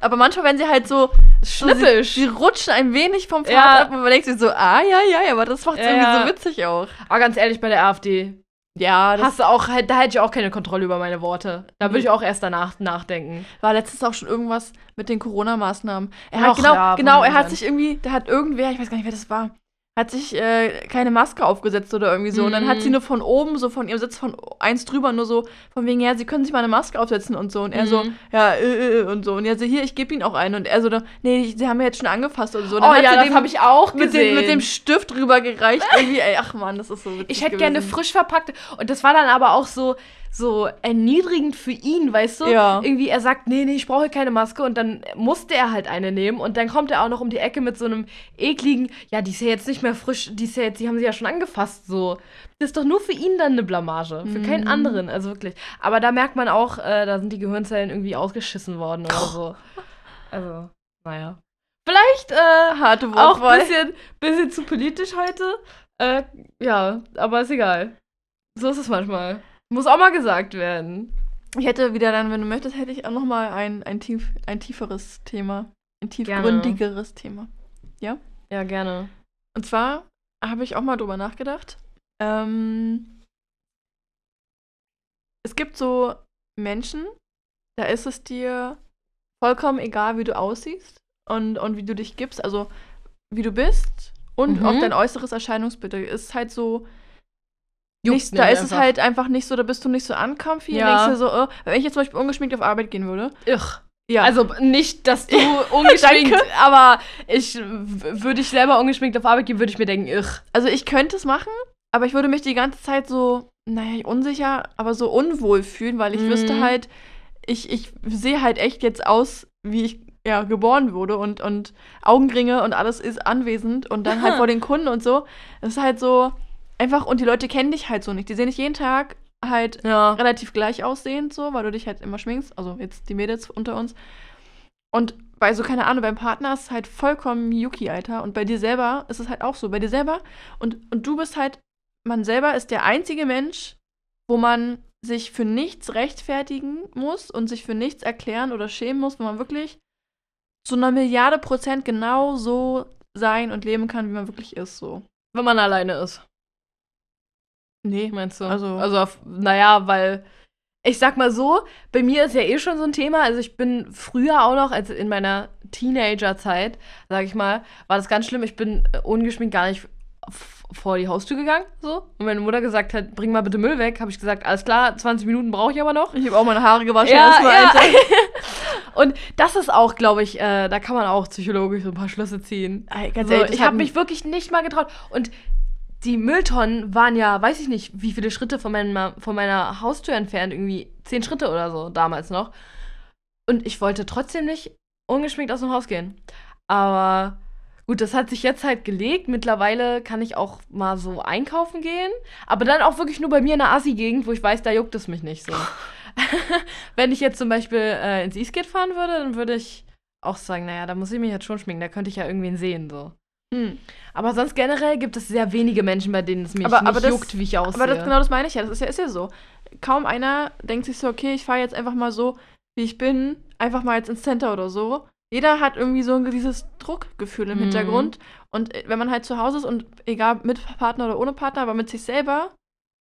Aber manchmal, wenn sie halt so, so schnippisch. sie, sie rutschen ein wenig vom Pfad Ja. ab und man denkt sich so, ah, ja, ja, ja, aber das macht Ja, irgendwie so witzig auch. aber ganz ehrlich, bei der AfD Ja, das hast du auch, da hätte ich auch keine Kontrolle über meine Worte. Da würde ich auch erst danach nachdenken. war letztens auch schon irgendwas mit den Corona-Maßnahmen. Er Ach hat genau, genau, er hat sich irgendwie, da hat irgendwer, ich weiß gar nicht, wer das war, hat sich äh, keine Maske aufgesetzt oder irgendwie so. Und dann hat sie Mhm. nur von oben, so von ihrem Sitz von eins drüber, nur so von wegen, ja, sie können sich mal eine Maske aufsetzen und so. Und er so, Mhm. ja, äh, äh, und so. Und ja, so, hier, ich gebe ihnen auch eine. Und er so, nee, sie haben ja jetzt schon angefasst und so. Und Oh ja, das habe ich auch mit gesehen. dem, mit dem Stift rübergereicht. Irgendwie, ey, ach man, das ist so witzig ich hätte gerne gewesen. frisch verpackte. Und das war dann aber auch so, so erniedrigend für ihn, weißt du? Ja. Irgendwie, er sagt, nee, nee, ich brauche keine Maske. Und dann musste er halt eine nehmen. Und dann kommt er auch noch um die Ecke mit so einem ekligen, ja, die ist ja jetzt nicht mehr frisch, die ist ja jetzt, die haben sie ja schon angefasst, so. Das ist doch nur für ihn dann eine Blamage. Für keinen Mhm. anderen, also wirklich. Aber da merkt man auch, äh, da sind die Gehirnzellen irgendwie ausgeschissen worden oder so. [LAUGHS] Also, naja. Vielleicht, äh, Harte auch ein Wortwahl. bisschen, bisschen zu politisch heute. Äh, ja, aber ist egal. So ist es manchmal. Muss auch mal gesagt werden. Ich hätte wieder dann, wenn du möchtest, hätte ich auch noch mal ein, ein, tief, ein tieferes Thema. Ein Gerne. tiefgründigeres Thema. Ja, gerne. Und zwar habe ich auch mal drüber nachgedacht. Ähm, es gibt so Menschen, da ist es dir vollkommen egal, wie du aussiehst und, und wie du dich gibst, also wie du bist und Mhm. auch dein äußeres Erscheinungsbild ist halt so. Nicht, da ist es einfach. halt einfach nicht so, da bist du nicht so uncomfy. Ja. Denkst du so, äh, wenn ich jetzt zum Beispiel ungeschminkt auf Arbeit gehen würde. Irr. Ja. Also nicht, dass du [LAUGHS] ungeschminkt, aber ich würde ich selber ungeschminkt auf Arbeit gehen, würde ich mir denken, irr. Also ich könnte es machen, aber ich würde mich die ganze Zeit so, naja, unsicher, aber so unwohl fühlen, weil ich Mhm. wüsste halt, ich, ich sehe halt echt jetzt aus, wie ich ja geboren wurde und, und Augenringe und alles ist anwesend und dann halt [LAUGHS] vor den Kunden und so. Das ist halt so einfach, und die Leute kennen dich halt so nicht. Die sehen dich jeden Tag halt Ja. relativ gleich aussehend, so, weil du dich halt immer schminkst. Also jetzt die Mädels unter uns. Und bei so, keine Ahnung, beim Partner ist es halt vollkommen Yuki, Alter. Und bei dir selber ist es halt auch so. Bei dir selber. Und, und du bist halt, man selber ist der einzige Mensch, wo man sich für nichts rechtfertigen muss und sich für nichts erklären oder schämen muss, wo man wirklich zu einer Milliarde Prozent genau so sein und leben kann, wie man wirklich ist, so. Wenn man alleine ist, Nee, meinst du? Also- also auf, naja, weil ich sag mal so, bei mir ist ja eh schon so ein Thema. Also ich bin früher auch noch, als in meiner Teenagerzeit, sag ich mal, war das ganz schlimm. Ich bin ungeschminkt gar nicht vor die Haustür gegangen, so. Und meine Mutter gesagt hat, bring mal bitte Müll weg, habe ich gesagt, alles klar, 20 Minuten brauche ich aber noch. ich habe auch meine Haare gewaschen Ja, erstmal, ja. Alter. [LAUGHS] Und das ist auch, glaube ich, äh, da kann man auch psychologisch so ein paar Schlüsse ziehen. Ganz So, ehrlich, ich habe mich wirklich nicht mal getraut. Und die Mülltonnen waren ja, weiß ich nicht, wie viele Schritte von, meinem, von meiner Haustür entfernt. Irgendwie zehn Schritte oder so, damals noch. Und ich wollte trotzdem nicht ungeschminkt aus dem Haus gehen. Aber gut, das hat sich jetzt halt gelegt. Mittlerweile kann ich auch mal so einkaufen gehen. Aber dann auch wirklich nur bei mir in der Assi-Gegend, wo ich weiß, da juckt es mich nicht so. [LAUGHS] Wenn ich jetzt zum Beispiel äh, ins Eastgate fahren würde, dann würde ich auch sagen, naja, da muss ich mich jetzt schon schminken. Da könnte ich ja irgendwen sehen, so. Hm. Aber sonst generell gibt es sehr wenige Menschen, bei denen es mich Aber- nicht aber das- juckt, wie ich aussehe. Aber das, genau das meine ich ja. Das ist ja, ist ja so. Kaum einer denkt sich so, okay, ich fahre jetzt einfach mal so, wie ich bin, einfach mal jetzt ins Center oder so. Jeder hat irgendwie so ein dieses Druckgefühl im Mhm. Hintergrund. Und äh, wenn man halt zu Hause ist und egal mit Partner oder ohne Partner, aber mit sich selber,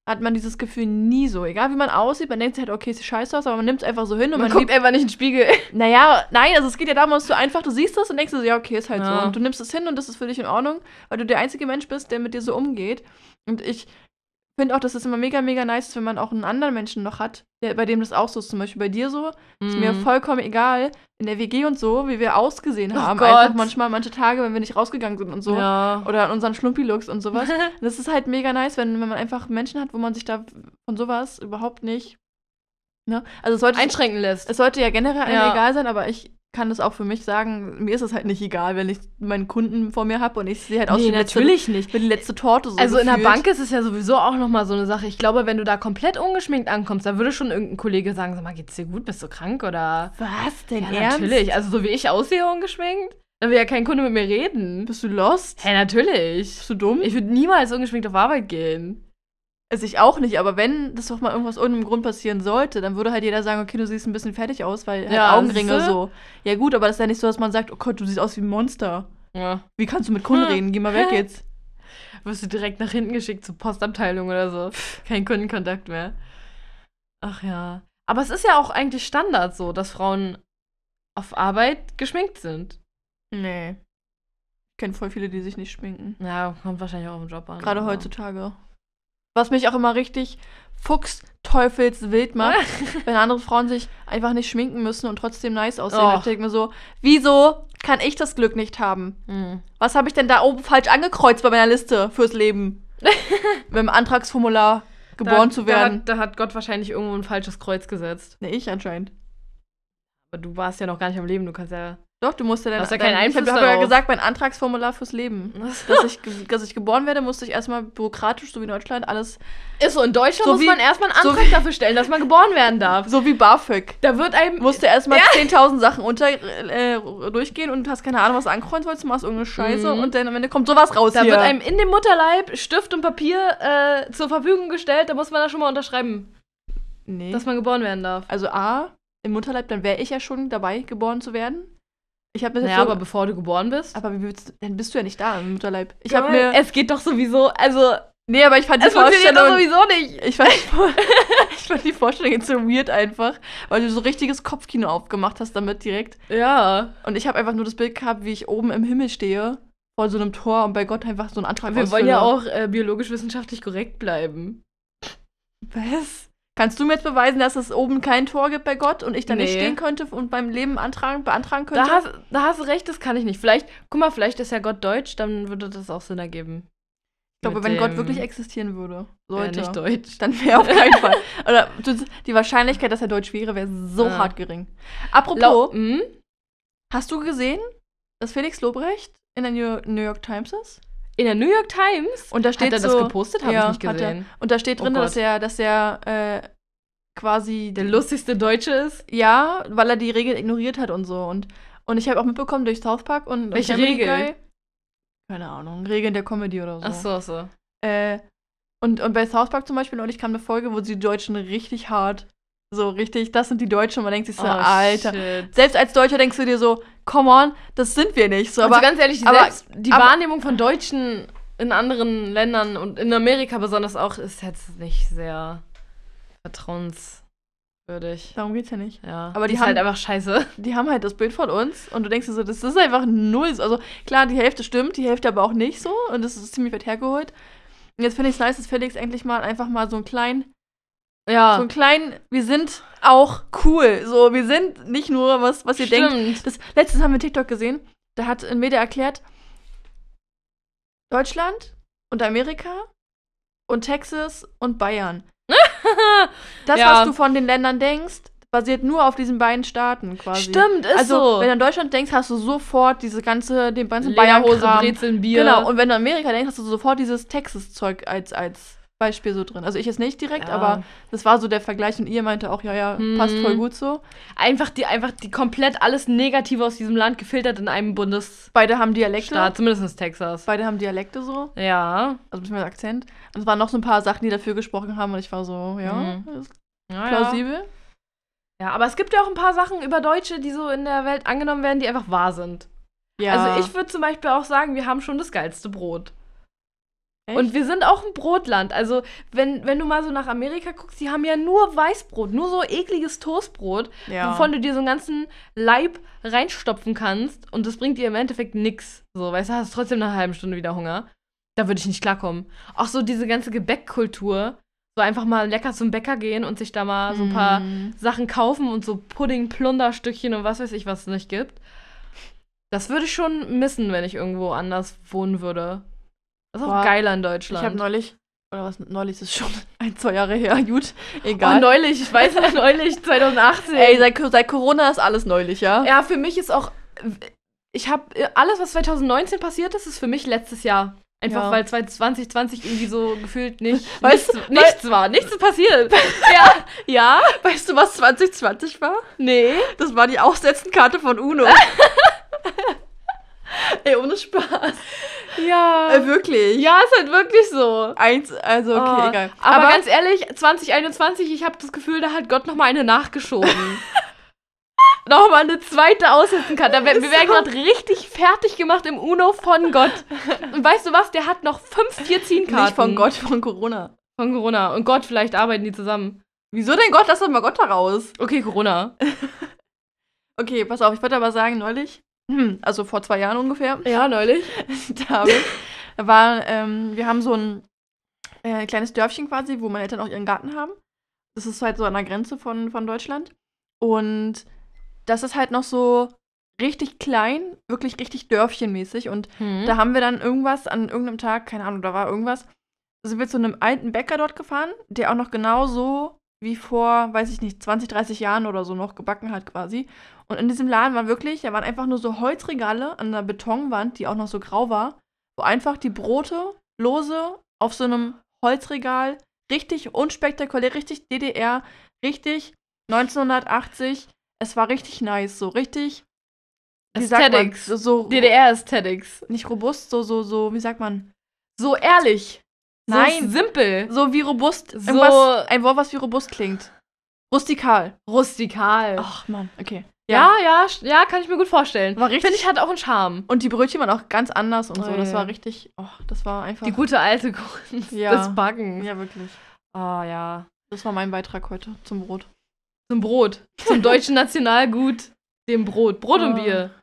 hat man dieses Gefühl nie so. Egal wie man aussieht, man denkt sich halt, okay, es sieht scheiße aus, aber man nimmt es einfach so hin und man man, guckt einfach nicht in den Spiegel. [LAUGHS] Naja, nein, also es geht ja darum, dass du einfach, du siehst das und denkst dir so, ja, okay, ist halt Ja. so. Und du nimmst es hin und das ist für dich in Ordnung, weil du der einzige Mensch bist, der mit dir so umgeht. Und ich finde auch, dass es immer mega, mega nice ist, wenn man auch einen anderen Menschen noch hat, der, bei dem das auch so ist. Zum Beispiel bei dir so. Ist mir Mhm. vollkommen egal, in der WG und so, wie wir ausgesehen Oh haben. Gott. Einfach manchmal, manche Tage, wenn wir nicht rausgegangen sind und so. Ja. Oder an unseren Schlumpi-Looks und sowas. [LAUGHS] Das ist halt mega nice, wenn, wenn man einfach Menschen hat, wo man sich da von sowas überhaupt nicht. Ne? Also es sollte, Einschränken lässt. es sollte ja generell Ja. egal sein, aber ich kann das auch für mich sagen, mir ist es halt nicht egal, wenn ich meinen Kunden vor mir habe und ich sehe halt aus nee, wie die letzte, natürlich nicht. wie die letzte Torte so Also in der gefühlt. Bank ist es ja sowieso auch nochmal so eine Sache. Ich glaube, wenn du da komplett ungeschminkt ankommst, da würde schon irgendein Kollege sagen, sag mal, geht's dir gut? Bist du krank oder? Was denn, Ja, ernst? natürlich. Also so wie ich aussehe ungeschminkt, dann will ja kein Kunde mit mir reden. Bist du lost? Hä, natürlich. Bist du dumm? Ich würde niemals ungeschminkt auf Arbeit gehen. Also ich auch nicht, aber wenn das doch mal irgendwas ohne Grund passieren sollte, dann würde halt jeder sagen, okay, du siehst ein bisschen fertig aus, weil halt Ja, Augenringe siehste? so. Ja gut, aber das ist ja nicht so, dass man sagt, oh Gott, du siehst aus wie ein Monster. Ja. Wie kannst du mit Kunden Hm. reden? Geh mal weg jetzt. Wirst du direkt nach hinten geschickt zur Postabteilung oder so. Kein Kundenkontakt mehr. Ach ja. Aber es ist ja auch eigentlich Standard so, dass Frauen auf Arbeit geschminkt sind. Nee. Ich kenne voll viele, die sich nicht schminken. Ja, kommt wahrscheinlich auch im Job an. Gerade heutzutage. Was mich auch immer richtig fuchsteufelswild macht, [LAUGHS] wenn andere Frauen sich einfach nicht schminken müssen und trotzdem nice aussehen. Och. Ich denke mir so, wieso kann ich das Glück nicht haben? Hm. Was habe ich denn da oben falsch angekreuzt bei meiner Liste fürs Leben? [LAUGHS] Mit dem Antragsformular geboren da, zu werden. Da hat, da hat Gott wahrscheinlich irgendwo ein falsches Kreuz gesetzt. Ne, ich anscheinend. Aber du warst ja noch gar nicht am Leben, du kannst ja. Doch, du musst ja dann. Hast ja dein- keinen Einfluss Ich habe hab ja gesagt, mein Antragsformular fürs Leben. [LAUGHS] Dass ich, dass ich geboren werde, musste ich erstmal bürokratisch, so wie in Deutschland, alles. Ist so, in Deutschland So muss wie- man erstmal einen so Antrag wie- dafür stellen, dass man geboren werden darf. So wie BAföG. Da wird einem. Musste erstmal 10.000 Sachen unter, äh, durchgehen und hast keine Ahnung, was du ankreuzen wolltest, machst irgendeine Scheiße Mhm. und dann am Ende kommt sowas raus Da hier. wird einem in dem Mutterleib Stift und Papier äh, zur Verfügung gestellt, da muss man da schon mal unterschreiben, nee. dass man geboren werden darf. also A, im Mutterleib, dann wäre ich ja schon dabei, geboren zu werden. Ich habe mir Naja, so, aber bevor du geboren bist. aber wie willst du, dann bist du ja nicht da im Mutterleib. Ich habe mir, Es geht doch sowieso, also. nee, aber ich fand die Es funktioniert doch Vorstellung, sowieso nicht. ich fand, [LAUGHS] ich fand die Vorstellung jetzt so weird einfach, weil du so richtiges Kopfkino aufgemacht hast damit direkt. Ja. Und ich habe einfach nur das Bild gehabt, wie ich oben im Himmel stehe vor so einem Tor und bei Gott einfach so einen Antrag Wir wollen ja ausfülle. auch äh, biologisch-wissenschaftlich korrekt bleiben. Was? Kannst du mir jetzt beweisen, dass es oben kein Tor gibt bei Gott und ich da nicht Nee. stehen könnte und beim Leben antragen, beantragen könnte? Da hast, da hast du recht, das kann ich nicht. Vielleicht, guck mal, vielleicht ist ja Gott deutsch, dann würde das auch Sinn ergeben. ich glaube, wenn Gott wirklich existieren würde, Ja, sollte, nicht deutsch. dann wäre auf keinen Fall. [LAUGHS] Oder die Wahrscheinlichkeit, dass er deutsch wäre, wäre so Ja. hart gering. Apropos, Lau hm? hast du gesehen, dass Felix Lobrecht in der New York Times ist? In der New York Times? Und da steht Hat er so, das gepostet? Habe Ja, ich nicht gesehen. Und da steht Oh drin, dass Gott. er, dass er äh, quasi Der lustigste Deutsche ist? Ja, weil er die Regeln ignoriert hat und so. Und, und ich habe auch mitbekommen durch South Park und und Welche Family Regel? Guy, keine Ahnung, Regeln der Comedy oder so. Ach so, ach so. Äh, und, und bei South Park zum Beispiel neulich kam eine Folge, wo sie die Deutschen richtig hart, so richtig, das sind die Deutschen und man denkt sich so, oh, Alter. Shit. Selbst als Deutscher denkst du dir so, come on, das sind wir nicht. So, also aber ganz ehrlich, die, aber- selbst, die aber- Wahrnehmung von Deutschen in anderen Ländern und in Amerika besonders auch ist jetzt nicht sehr vertrauenswürdig. darum geht's ja nicht. Ja, Aber die ist haben- halt einfach scheiße. Die haben halt das Bild von uns und du denkst dir so, das ist einfach null. Also klar, die Hälfte stimmt, die Hälfte aber auch nicht so und das ist ziemlich weit hergeholt. Und jetzt finde ich es nice, dass Felix endlich mal einfach mal so einen kleinen Ja, so einen kleinen, wir sind auch cool. So, wir sind nicht nur, was, was ihr denkt. stimmt. Das, letztens haben wir TikTok gesehen, da hat ein Media erklärt, Deutschland und Amerika und Texas und Bayern. [LAUGHS] Das, Ja. was du von den Ländern denkst, basiert nur auf diesen beiden Staaten quasi. Stimmt, ist also, so. wenn du an Deutschland denkst, hast du sofort diese ganze, den ganzen Bayern-Kram. Brezeln, Bier. Genau, und wenn du an Amerika denkst, hast du sofort dieses Texas-Zeug als, als Beispiel so drin. Also ich jetzt nicht direkt, Ja. aber das war so der Vergleich und ihr meinte auch, ja, ja, passt Mhm. voll gut so. einfach die, einfach die komplett alles Negative aus diesem Land gefiltert in einem Bundesstaat, Beide haben Dialekte. zumindest Texas. Beide haben Dialekte so, Ja. also beziehungsweise Akzent. Und es waren noch so ein paar Sachen, die dafür gesprochen haben und ich war so, ja, Mhm. ist ja plausibel. Ja, aber es gibt ja auch ein paar Sachen über Deutsche, die so in der Welt angenommen werden, die einfach wahr sind. Ja. Also ich würde zum Beispiel auch sagen, wir haben schon das geilste Brot. Echt? Und wir sind auch ein Brotland. Also, wenn, wenn du mal so nach Amerika guckst, die haben ja nur Weißbrot, nur so ekliges Toastbrot, ja. wovon du dir so einen ganzen Leib reinstopfen kannst und das bringt dir im Endeffekt nix. So, weißt du, hast trotzdem nach einer halben Stunde wieder Hunger. Da würde ich nicht klarkommen. Auch so diese ganze Gebäckkultur, so einfach mal lecker zum Bäcker gehen und sich da mal so ein paar Mm. Sachen kaufen und so Pudding, Plunderstückchen und was weiß ich, was es nicht gibt. Das würde ich schon missen, wenn ich irgendwo anders wohnen würde. Das ist auch Boah, geiler in Ich Deutschland. habe neulich, oder was, neulich ist schon [LAUGHS] ein, zwei Jahre her, gut, oh, egal. neulich, ich weiß noch [LAUGHS] neulich, 2018. Ey, seit, seit Corona ist alles neulich, ja? ja, für mich ist auch, ich habe alles, was 2019 passiert ist, ist für mich letztes Jahr. Einfach Ja. weil 2020 irgendwie so gefühlt nicht, [LAUGHS] Weißt nichts, du, nichts war, nichts ist passiert. ja, ja, Weißt du, was 2020 war? nee. Das war die Aussetzenkarte von UNO. [LAUGHS] Ey, ohne Spaß. Ja. Äh, wirklich. Ja, ist halt wirklich so. Eins, also okay, Oh, egal. Aber, ganz ehrlich, 2021, ich habe das Gefühl, da hat Gott noch mal eine nachgeschoben. [LAUGHS] noch mal eine zweite Aussetzenkarte. Da wär- Wir werden gerade richtig fertig gemacht im Uno von Gott. [LAUGHS] Und weißt du was? Der hat noch fünf 14-Karten. nicht von Gott, von Corona. Von Corona. Und Gott, vielleicht arbeiten die zusammen. Wieso denn Gott? Lass doch mal Gott da raus. Okay, Corona. Okay, pass auf, ich wollte aber sagen, neulich, hm, also vor zwei Jahren ungefähr, Ja, neulich. [LAUGHS] da war, ähm, wir haben so ein äh, kleines Dörfchen quasi, wo meine Eltern auch ihren Garten haben. Das ist halt so an der Grenze von, von Deutschland. Und das ist halt noch so richtig klein, wirklich richtig dörfchenmäßig. Und Hm. da haben wir dann irgendwas an irgendeinem Tag, keine Ahnung, da war irgendwas, sind wir zu einem alten Bäcker dort gefahren, der auch noch genauso wie vor, weiß ich nicht, 20, 30 Jahren oder so noch gebacken hat quasi. Und in diesem Laden war wirklich, da waren einfach nur so Holzregale an einer Betonwand, die auch noch so grau war, wo einfach die Brote lose auf so einem Holzregal, richtig unspektakulär, richtig DDR, richtig 1980. Es war richtig nice, so richtig. Wie sagt man? Aesthetics. So, so DDR Aesthetics. nicht robust, so, so, so, wie sagt man? So ehrlich. Nein. So simpel. So wie robust. So- ein Wort, was wie robust klingt. Rustikal. Rustikal. Ach, Mann, okay. ja, ja, ja, kann ich mir gut vorstellen. War richtig- Finde ich, hat auch einen Charme. Und die Brötchen waren auch ganz anders und so. Oh, Das war richtig, oh, das war einfach. Die gute alte Kunst Ja. des Backens. Ja, wirklich. Oh ja. Das war mein Beitrag heute zum Brot. Zum Brot. Zum [LAUGHS] deutschen Nationalgut, dem Brot. Brot und Oh. Bier.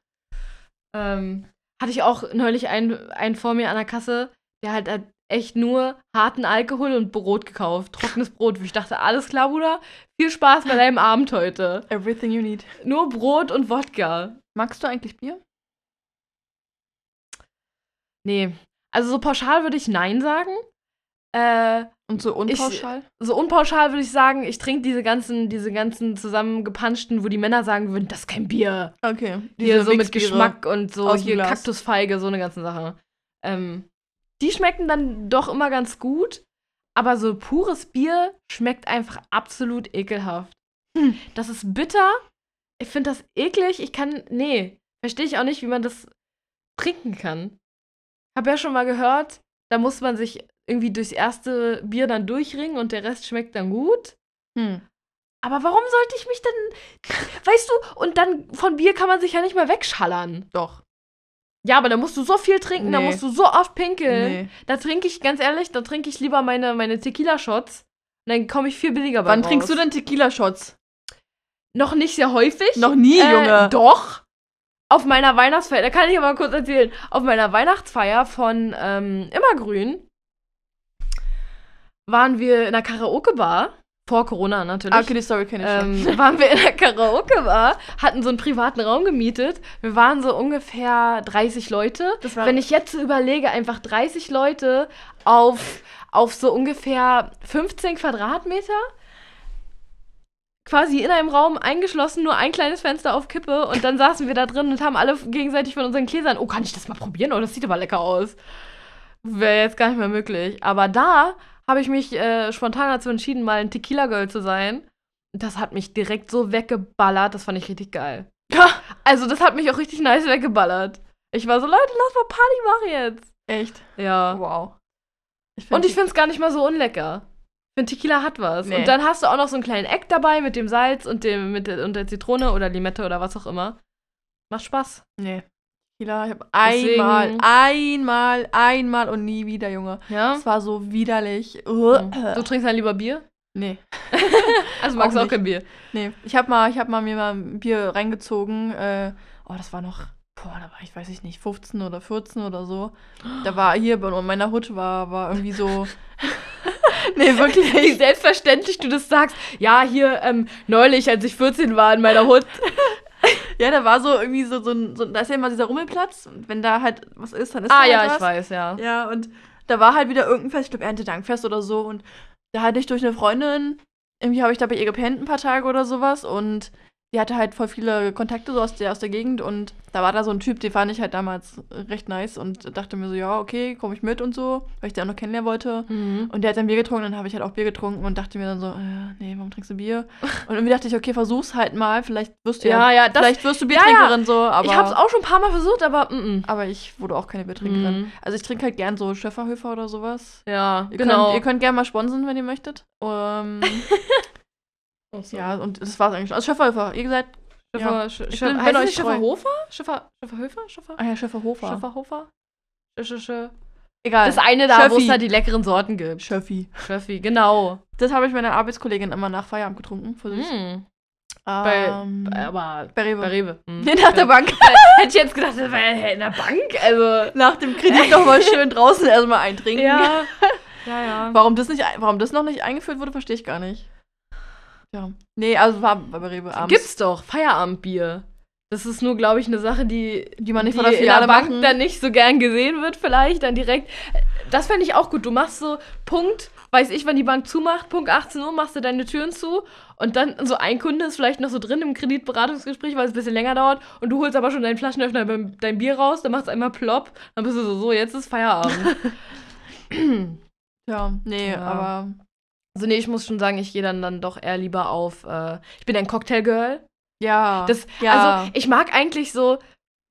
Ähm, hatte ich auch neulich einen, einen vor mir an der Kasse, der halt, halt echt nur harten Alkohol und Brot gekauft. Trockenes Brot. Ich dachte, alles klar, Bruder. Viel Spaß bei deinem Abend heute. [LAUGHS] Everything you need. Nur Brot und Wodka. Magst du eigentlich Bier? Nee. Also so pauschal würde ich Nein sagen. Äh, Und so unpauschal? so unpauschal würde ich sagen, ich trinke diese ganzen, diese ganzen zusammengepanschten, wo die Männer sagen würden, das ist kein Bier. okay. Hier so mit. Geschmack und so hier. Kaktusfeige, so eine ganze Sache. Ähm, die schmecken dann doch immer ganz gut, aber so pures Bier schmeckt einfach absolut ekelhaft. Hm. Das ist bitter. Ich finde das eklig. Ich kann, nee, verstehe ich auch nicht, wie man das trinken kann. Hab ja schon mal gehört, da muss man sich irgendwie durchs erste Bier dann durchringen und der Rest schmeckt dann gut. Hm. Aber warum sollte ich mich denn, weißt du, und dann von Bier kann man sich ja nicht mal wegschallern. Doch. Ja, aber da musst du so viel trinken, da Nee. musst du so oft pinkeln. Nee. Da trinke ich, ganz ehrlich, da trinke ich lieber meine, meine Tequila-Shots. Dann komme ich viel billiger bei Wann raus. trinkst du denn Tequila-Shots? Noch nicht sehr häufig. Noch nie, Äh, Junge. Doch. Auf meiner Weihnachtsfeier, da kann ich aber kurz erzählen. Auf meiner Weihnachtsfeier von ähm, Immergrün waren wir in einer Karaoke-Bar. Vor Corona natürlich. Ah, okay, die Story kenne ich schon. ähm, waren wir in der Karaoke-Bar, hatten so einen privaten Raum gemietet. Wir waren so ungefähr 30 Leute. Das war- Wenn ich jetzt so überlege, einfach 30 Leute auf, auf so ungefähr 15 Quadratmeter, quasi in einem Raum eingeschlossen, nur ein kleines Fenster auf Kippe und dann saßen wir da drin und haben alle gegenseitig von unseren Gläsern, oh, kann ich das mal probieren? Oh, das sieht aber lecker aus. Wäre jetzt gar nicht mehr möglich. Aber da habe ich mich äh, spontan dazu entschieden, mal ein Tequila-Girl zu sein. Und Das hat mich direkt so weggeballert, das fand ich richtig geil. Also, das hat mich auch richtig nice weggeballert. Ich war so, Leute, lass mal Party machen jetzt. Echt? Ja. Wow. Und ich finde es gar nicht mal so unlecker. Ich finde, Tequila hat was. Nee. Und dann hast du auch noch so einen kleinen Eck dabei mit dem Salz und, dem, mit der, und der Zitrone oder Limette oder was auch immer. Macht Spaß. Nee. Tequila, ich habe einmal, einmal, einmal und nie wieder, Junge. Ja? Es war so widerlich. Du trinkst dann lieber Bier? Nee. [LAUGHS] Also magst du Auch auch kein Bier. Nee, ich habe mal, ich hab mal mir mal ein Bier reingezogen. Äh, oh, das war noch, boah, da war ich, weiß ich nicht, 15 oder 14 oder so. Da war hier bei meiner Hut war, war irgendwie so. [LAUGHS] nee, Wie wirklich. selbstverständlich du das sagst. Ja, hier ähm, neulich, als ich 14 war in meiner Hut. Ja, da war so irgendwie so, so, ein, so da ist ja immer dieser Rummelplatz. Und wenn da halt was ist, dann ist Ah da ja, halt ich was. weiß, ja. Ja, und da war halt wieder irgendein Fest, ich glaube Erntedankfest oder so. Und da hatte ich durch eine Freundin, irgendwie habe ich da bei ihr gepennt ein paar Tage oder sowas. Und die hatte halt voll viele Kontakte so aus der, aus der Gegend. Und da war da so ein Typ, den fand ich halt damals recht nice. Und dachte mir so, ja, okay, komme ich mit und so, weil ich den auch noch kennenlernen wollte. Mhm. Und der hat dann Bier getrunken, dann habe ich halt auch Bier getrunken und dachte mir dann so, äh, nee, warum trinkst du Bier? Und irgendwie dachte ich, okay, versuch's halt mal, vielleicht wirst du Ja, ja, das, vielleicht wirst du ja, ja. Biertrinkerin so, aber ich hab's auch schon ein paar Mal versucht, aber mm, mm. aber ich wurde auch keine Biertrinkerin. Mhm. Also ich trinke halt gern so Schöfferhöfer oder sowas. Ja, Ihr genau. könnt, ihr könnt gerne mal sponsen, wenn ihr möchtet. [LAUGHS] Ähm, ja, und das war's eigentlich. Also Schöfferhöfer, ihr gesagt, Schiffer, ja. Sch Ich bin- bin heißt euch es treu. Schifferhofer? Schiffer, Schifferhöfer? Schiffer? ah ja, Schöfferhofer. Schifferhofer? Sch- Sch- Sch- Egal. Das eine da, wo es da die leckeren Sorten gibt. Schöffi. Schöffi, genau. Das habe ich meiner Arbeitskollegin immer nach Feierabend getrunken. Für sich. Mm. Bei, Ähm, aber bei Rewe. bei Rewe. Nee, [LAUGHS] nach der Bank. [LAUGHS] Hätte ich jetzt gedacht, das wäre in der Bank. Also. nach dem Kredit noch mal schön draußen erstmal eintrinken. Ja. [LAUGHS] Ja, ja. Warum das, nicht, warum das noch nicht eingeführt wurde, verstehe ich gar nicht. Ja. Nee, also war bei Rewe abends. Gibt's doch, Feierabendbier. Das ist nur, glaube ich, eine Sache, die, Die man nicht die von der Filiale Bank machen. dann nicht so gern gesehen wird, vielleicht dann direkt. Das fände ich auch gut. Du machst so Punkt, weiß ich, wann die Bank zumacht, Punkt 18 Uhr machst du deine Türen zu und dann so ein Kunde ist vielleicht noch so drin im Kreditberatungsgespräch, weil es ein bisschen länger dauert und du holst aber schon deinen Flaschenöffner beim dein Bier raus, dann machst du einmal plopp, dann bist du so, so, jetzt ist Feierabend. [LAUGHS] Ja, nee, Ja. aber also nee, ich muss schon sagen, ich gehe dann, dann doch eher lieber auf, äh, ich bin ein Cocktailgirl. ja. Das, ja. Also, ich mag eigentlich so,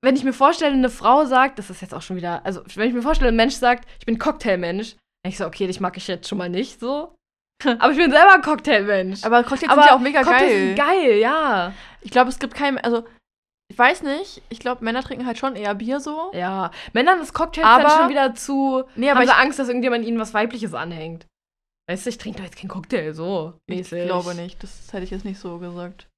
wenn ich mir vorstelle, eine Frau sagt, das ist jetzt auch schon wieder, also, wenn ich mir vorstelle, ein Mensch sagt, ich bin Cocktailmensch, dann ich so, okay, dich mag ich jetzt schon mal nicht so. [LAUGHS] Aber ich bin selber ein Cocktailmensch. aber Cocktails Aber sind ja auch mega Cocktails geil. sind geil, ja. Ich glaube, es gibt keinen, also ich weiß nicht, ich glaube, Männer trinken halt schon eher Bier so. Ja. Männern ist Cocktails Aber- dann schon wieder zu, Nee, aber haben ich, Angst, dass irgendjemand ihnen was Weibliches anhängt. Weißt du, ich trinke doch jetzt keinen Cocktail, so ich mäßig. glaube nicht. Das hätte ich jetzt nicht so gesagt.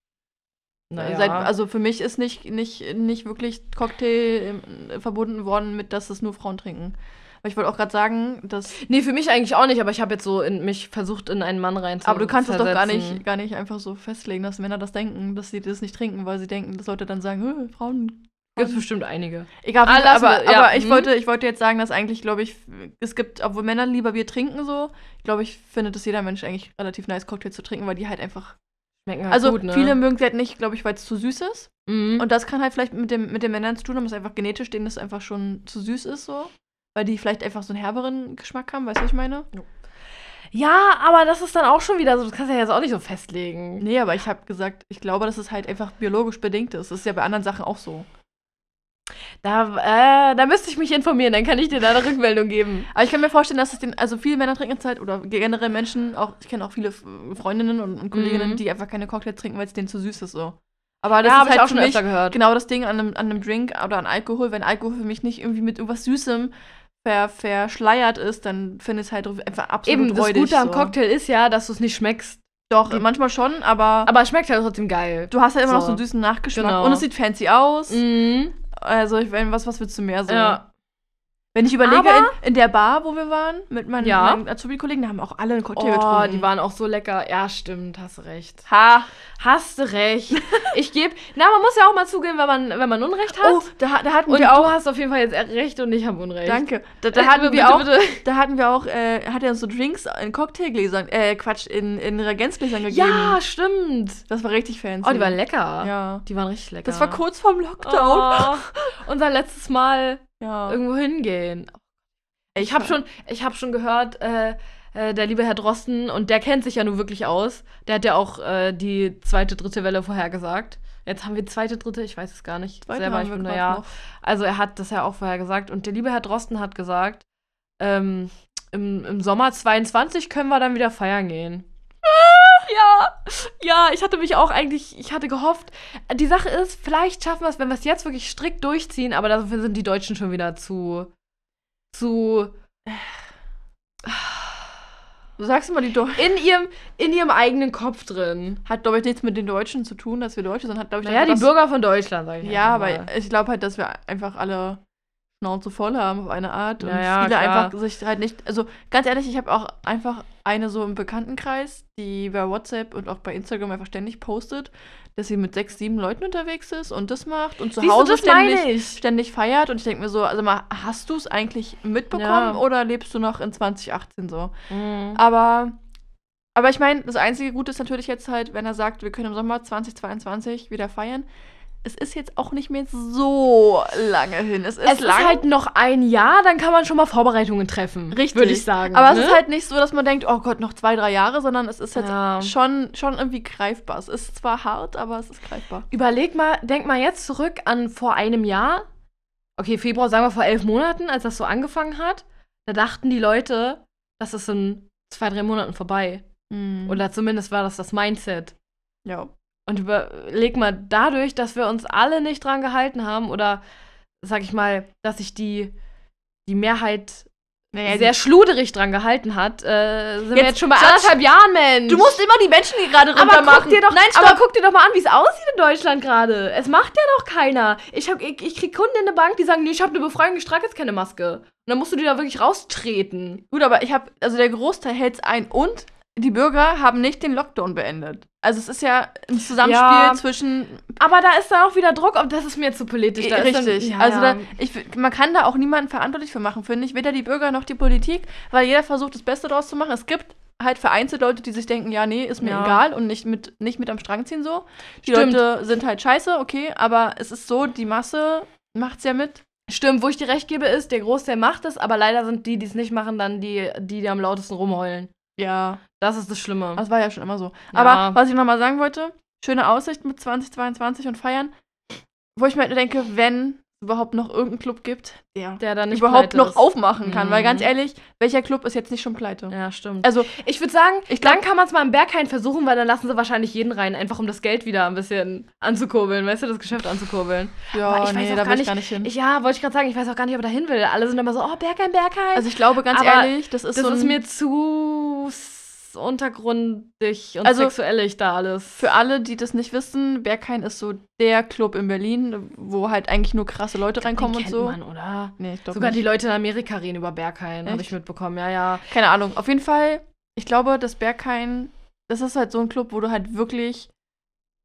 Naja. Seit, also für mich ist nicht, nicht, nicht wirklich Cocktail ähm, verbunden worden mit, dass es nur Frauen trinken. Aber ich wollte auch gerade sagen, dass. nee, für mich eigentlich auch nicht, aber ich habe jetzt so in mich versucht, in einen Mann rein Aber du kannst es doch gar nicht, gar nicht einfach so festlegen, dass Männer das denken, dass sie das nicht trinken, weil sie denken, dass Leute dann sagen, "Hö, Frauen. Gibt bestimmt einige. Egal, Ah, lassen aber, ja, aber ich, hm. wollte, ich wollte jetzt sagen, dass eigentlich, glaube ich, es gibt, obwohl Männer lieber Bier trinken so, glaube ich, findet es jeder Mensch eigentlich relativ nice, Cocktail zu trinken, weil die halt einfach. Schmecken halt Also gut, ne? viele mögen sie halt nicht, glaube ich, weil es zu süß ist. Mhm. Und das kann halt vielleicht mit, dem, mit den Männern zu tun haben, dass einfach genetisch denen das einfach schon zu süß ist, so. Weil die vielleicht einfach so einen herberen Geschmack haben, weißt du, was ich meine? ja, aber das ist dann auch schon wieder so, das kannst du ja jetzt auch nicht so festlegen. Nee, aber ich habe gesagt, ich glaube, dass es halt einfach biologisch bedingt ist. Das ist ja bei anderen Sachen auch so. Da, äh, da müsste ich mich informieren, dann kann ich dir da eine Rückmeldung geben. Aber ich kann mir vorstellen, dass es den, also viele Männer trinken Zeit oder generell Menschen, auch, ich kenne auch viele Freundinnen und, und Kolleginnen, Mhm. die einfach keine Cocktails trinken, weil es denen zu süß ist, so. Aber das ja, ist habe halt ich auch schon öfter gehört. genau das Ding an einem, an einem Drink oder an Alkohol. Wenn Alkohol für mich nicht irgendwie mit irgendwas Süßem ver, verschleiert ist, dann finde ich es halt einfach absolut Eben, das räudig, Gute am so. Cocktail ist ja, dass du es nicht schmeckst. Doch, manchmal schon, aber, Aber es schmeckt halt trotzdem geil. du hast halt immer noch so. so einen süßen Nachgeschmack. Genau. Und es sieht fancy aus. Mhm. Also, ich was, was willst du mehr so? Ja. Wenn ich überlege, in, in der Bar, wo wir waren, mit meinen, Ja. meinen Azubi-Kollegen, da haben auch alle einen Cocktail Oh, getrunken. die waren auch so lecker. Ja, stimmt, hast du recht. Ha. Hast du recht. [LAUGHS] Ich gebe, na, man muss ja auch mal zugeben, wenn man, wenn man Unrecht hat. Oh, da, da hatten und wir du auch. hast auf jeden Fall jetzt recht und ich habe Unrecht. Danke. Da, da Äh, hatten bitte, wir auch. bitte. Da hatten wir auch, äh, hat er uns so Drinks in Cocktailgläsern, äh, Quatsch, in, in Reagenzgläsern gegeben. Ja, stimmt. Das war richtig fancy. Oh, die waren lecker. Ja. Die waren richtig lecker. Das war kurz vorm Lockdown. Oh, unser letztes Mal Ja. irgendwo hingehen. Ich habe schon, ich hab schon gehört, äh, äh, der liebe Herr Drosten, und der kennt sich ja nun wirklich aus. Der hat ja auch äh, die zweite, dritte Welle vorhergesagt. Jetzt haben wir zweite, dritte, ich weiß es gar nicht. Zweite selber, ich bin da ja. noch. Also er hat das ja auch vorher gesagt. Und der liebe Herr Drosten hat gesagt, ähm, im, im Sommer 22 können wir dann wieder feiern gehen. [LAUGHS] Ja, ja, ich hatte mich auch eigentlich, ich hatte gehofft. Die Sache ist, vielleicht schaffen wir es, wenn wir es jetzt wirklich strikt durchziehen, aber dafür sind die Deutschen schon wieder zu, zu Du sagst immer, die Do in ihrem, in ihrem eigenen Kopf drin. hat, glaube ich, nichts mit den Deutschen zu tun, dass wir Deutsche sind. Hat, glaube ich, Naja, die Bürger von Deutschland, sag ich Ja, aber ich glaube halt, dass wir einfach alle Schnauze voll haben auf eine Art. Und Ja, viele klar. einfach sich halt nicht. Also ganz ehrlich, ich habe auch einfach eine so im Bekanntenkreis, die bei WhatsApp und auch bei Instagram einfach ständig postet, dass sie mit sechs, sieben Leuten unterwegs ist und das macht und zu Siehst Hause ständig, ständig feiert. Und ich denke mir so, also mal, hast du es eigentlich mitbekommen Ja. oder lebst du noch in 2018 so? Mhm. Aber, aber ich meine, das einzige Gute ist natürlich jetzt halt, wenn er sagt, wir können im Sommer 2022 wieder feiern. Es ist jetzt auch nicht mehr so lange hin. Es ist Es lang. ist halt noch ein Jahr, dann kann man schon mal Vorbereitungen treffen. Richtig. Würde ich sagen. aber ne? es ist halt nicht so, dass man denkt, oh Gott, noch zwei, drei Jahre, sondern es ist jetzt Ja. schon, schon irgendwie greifbar. Es ist zwar hart, aber es ist greifbar. Überleg mal, denk mal jetzt zurück an vor einem Jahr. Okay, Februar, sagen wir vor elf Monaten, als das so angefangen hat. Da dachten die Leute, das ist in zwei, drei Monaten vorbei. Mhm. Oder zumindest war das das Mindset. ja. Und überleg mal, dadurch, dass wir uns alle nicht dran gehalten haben, oder sag ich mal, dass sich die, die Mehrheit Naja, sehr schluderig dran gehalten hat, äh, sind wir Jetzt jetzt schon bei judge- anderthalb Jahren, Mensch. du musst immer die Menschen, die gerade runter machen. doch, Nein, stopp. aber guck dir doch mal an, wie es aussieht in Deutschland gerade. Es macht ja noch keiner. Ich, hab, ich, ich krieg Kunden in der Bank, die sagen, nee, ich habe eine Befreiung, ich trage jetzt keine Maske. Und dann musst du die da wirklich raustreten. Gut, aber ich habe, also der Großteil hält es ein und die Bürger haben nicht den Lockdown beendet. Also es ist ja ein Zusammenspiel Ja. zwischen Aber da ist dann auch wieder Druck, ob das ist mir zu politisch. Da richtig. Dann, ja, also. Da, ich, man kann da auch niemanden verantwortlich für machen, finde ich. Weder die Bürger noch die Politik, weil jeder versucht, das Beste daraus zu machen. Es gibt halt vereinzelt Leute, die sich denken, ja, nee, ist mir Ja. egal und nicht mit, nicht mit am Strang ziehen so. Die Stimmt. Leute sind halt scheiße, okay, aber es ist so, die Masse macht's ja mit. Stimmt, wo ich dir recht gebe, ist, der Großteil macht es, aber leider sind die, die es nicht machen, dann die, die, die am lautesten rumheulen. Ja. Das ist das Schlimme. Das war ja schon immer so. Ja. Aber was ich nochmal sagen wollte, schöne Aussicht mit 2022 und feiern, wo ich mir halt denke, wenn überhaupt noch irgendeinen Club gibt, der, der dann nicht überhaupt noch ist. aufmachen kann. Weil Mhm. ganz ehrlich, welcher Club ist jetzt nicht schon pleite? Ja, stimmt. Also, Ich würde sagen, Ich glaub- dann kann man es mal im Berghain versuchen, weil dann lassen sie wahrscheinlich jeden rein, einfach um das Geld wieder ein bisschen anzukurbeln, weißt du, das Geschäft anzukurbeln. ja, Aber ich nee, weiß auch da gar will ich nicht- gar nicht hin. Ich, ja, wollte ich gerade sagen, ich weiß auch gar nicht, ob er da hin will. Alle sind immer so, oh, Berghain, Berghain. also ich glaube ganz Aber ehrlich, das ist das so ist mir zu untergrundig und Also, sexuellig da alles. Für alle, die das nicht wissen, Berghain ist so der Club in Berlin, wo halt eigentlich nur krasse Leute reinkommen Den und kennt so. man, oder? Nee, ich glaube Sogar nicht. die Leute in Amerika reden über Berghain, habe ich mitbekommen. Ja, ja. Keine Ahnung. Auf jeden Fall, ich glaube, das Berghain, das ist halt so ein Club, wo du halt wirklich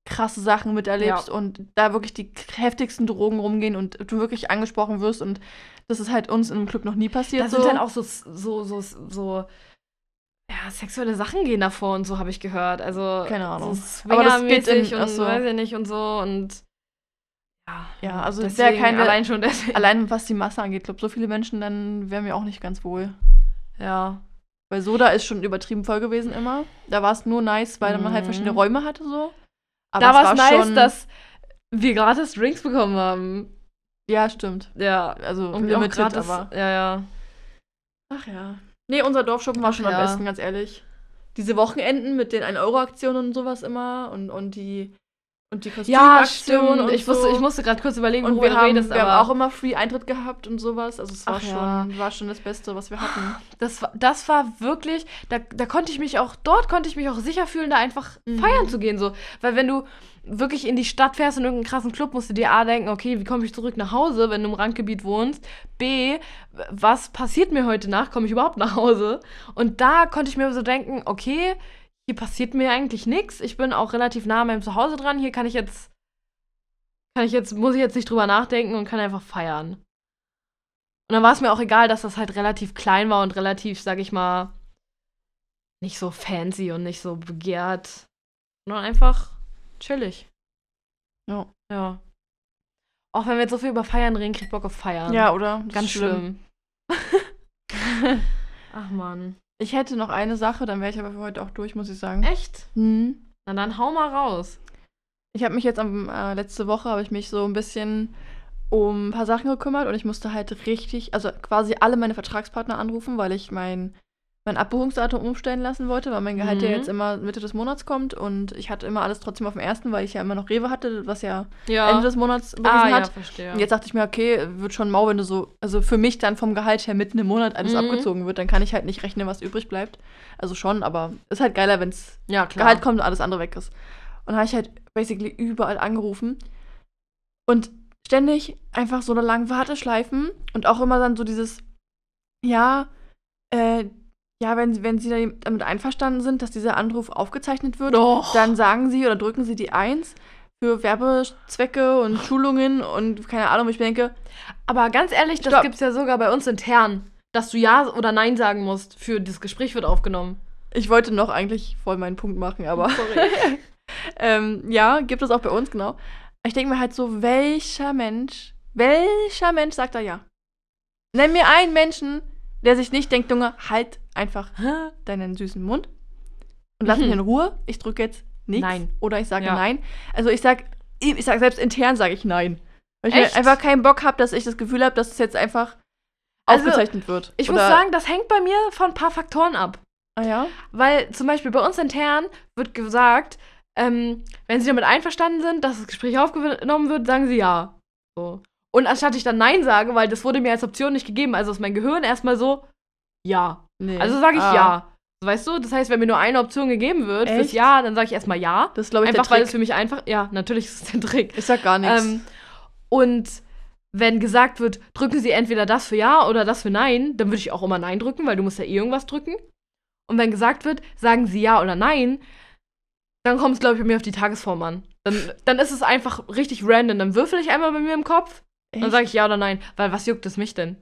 krasse Sachen miterlebst Ja. und da wirklich die heftigsten Drogen rumgehen und du wirklich angesprochen wirst und das ist halt uns im Club noch nie passiert. Da so. sind dann auch so, so, so, so, ja, sexuelle Sachen gehen davor und so, habe ich gehört. Also, Keine Ahnung. So Aber das geht in- und so. weiß ich nicht und so und ja. Ja, also deswegen, Berghain- allein schon deswegen. Allein was die Masse angeht, glaube so viele Menschen, dann wären wir auch nicht ganz wohl. Ja. Weil Soda ist schon übertrieben voll gewesen immer. Da war es nur nice, weil man halt Mhm. verschiedene Räume hatte so. da war es nice, dass wir gratis Drinks bekommen haben. Ja, stimmt. Ja. Also Und limited, gratis, aber. ja, ja. Ach ja. Nee, unser Dorfschuppen war schon ja. am besten, ganz ehrlich. Diese Wochenenden mit den 1-Euro-Aktionen und sowas immer und, und die und die Ja, stimmt. und Ich, so. musste, ich musste gerade kurz überlegen, und wir du haben, redest, wir haben aber auch immer Free-Eintritt gehabt und sowas. Also es war, Ach ja. schon, war schon das Beste, was wir hatten. das, war- das war wirklich, da, da konnte ich mich auch, dort konnte ich mich auch sicher fühlen, da einfach Mhm. feiern zu gehen. So. Weil wenn du wirklich in die Stadt fährst in irgendeinen krassen Club, musst du dir A denken, okay, wie komme ich zurück nach Hause, wenn du im Randgebiet wohnst? B, was passiert mir heute Nacht? Komme ich überhaupt nach Hause? Und da konnte ich mir so denken, okay, hier passiert mir eigentlich nichts. Ich bin auch relativ nah an meinem Zuhause dran. Hier kann ich jetzt, kann ich jetzt, muss ich jetzt nicht drüber nachdenken und kann einfach feiern. Und dann war es mir auch egal, dass das halt relativ klein war und relativ, sag ich mal, nicht so fancy und nicht so begehrt, sondern einfach chillig. Ja. Ja. Auch wenn wir jetzt so viel über Feiern reden, krieg ich Bock auf Feiern. Ja, oder? Das Ganz ist schlimm. [LAUGHS] Ach man. Ich hätte noch eine Sache, dann wäre ich aber für heute auch durch, muss ich sagen. Echt? Mhm. Na dann hau mal raus. Ich habe mich jetzt am äh, letzte Woche habe ich mich so ein bisschen um ein paar Sachen gekümmert und ich musste halt richtig, also quasi alle meine Vertragspartner anrufen, weil ich mein mein Abbuchungsdatum umstellen lassen wollte, weil mein Gehalt ja Mhm. jetzt immer Mitte des Monats kommt und ich hatte immer alles trotzdem auf dem ersten, weil ich ja immer noch Rewe hatte, was ja Ja. Ende des Monats bewiesen ah, ja, hat. verstehe. Und jetzt dachte ich mir, okay, wird schon mau, wenn du so, also für mich dann vom Gehalt her mitten im Monat alles Mhm. abgezogen wird, dann kann ich halt nicht rechnen, was übrig bleibt. Also schon, aber ist halt geiler, wenn es ja. Gehalt kommt und alles andere weg ist. Und habe ich halt basically überall angerufen. Und ständig einfach so eine lange Warteschleifen und auch immer dann so dieses, ja, äh, ja, wenn, wenn Sie da damit einverstanden sind, dass dieser Anruf aufgezeichnet wird, Doch. dann sagen Sie oder drücken Sie die Eins für Werbezwecke und Schulungen und keine Ahnung, ich denke, Aber ganz ehrlich, das Stopp. gibt's ja sogar bei uns intern, dass du Ja oder Nein sagen musst für das Gespräch wird aufgenommen. ich wollte noch eigentlich voll meinen Punkt machen, aber Sorry. [LAUGHS] ähm, ja, gibt es auch bei uns, genau. Ich denke mir halt so, welcher Mensch, welcher Mensch sagt da ja? Nenn mir einen Menschen, der sich nicht denkt, Junge, halt einfach deinen süßen Mund und lass mich Mhm. in [LAUGHS] Ruhe. Ich drücke jetzt nichts. Nein. Oder ich sage Ja. nein. Also ich sag, ich sag selbst intern sage ich nein. Weil ich Echt? einfach keinen Bock habe, dass ich das Gefühl habe, dass es jetzt einfach Also, aufgezeichnet wird. Ich muss Oder- sagen, das hängt bei mir von ein paar Faktoren ab. Ah ja? Weil zum Beispiel bei uns intern wird gesagt, ähm, wenn sie damit einverstanden sind, dass das Gespräch aufgenommen wird, sagen sie ja. So. Und anstatt ich dann Nein sage, weil das wurde mir als Option nicht gegeben, also ist mein Gehirn erstmal so, ja. Nee. Also sage ich Ah, ja. Weißt du? Das heißt, wenn mir nur eine Option gegeben wird fürs Echt? Ja, dann sage ich erstmal ja. Das ist, glaube ich, Einfach weil es für mich einfach. Ja, natürlich ist es der Trick. ich sag gar nichts. Ähm, und wenn gesagt wird, drücken Sie entweder das für Ja oder das für Nein, dann würde ich auch immer Nein drücken, weil du musst ja eh irgendwas drücken. Und wenn gesagt wird, sagen Sie Ja oder Nein, dann kommt es, glaube ich, bei mir auf die Tagesform an. Dann, dann ist es einfach richtig random. Dann würfel ich einmal bei mir im Kopf, dann Echt? sage ich Ja oder Nein. Weil was juckt es mich denn?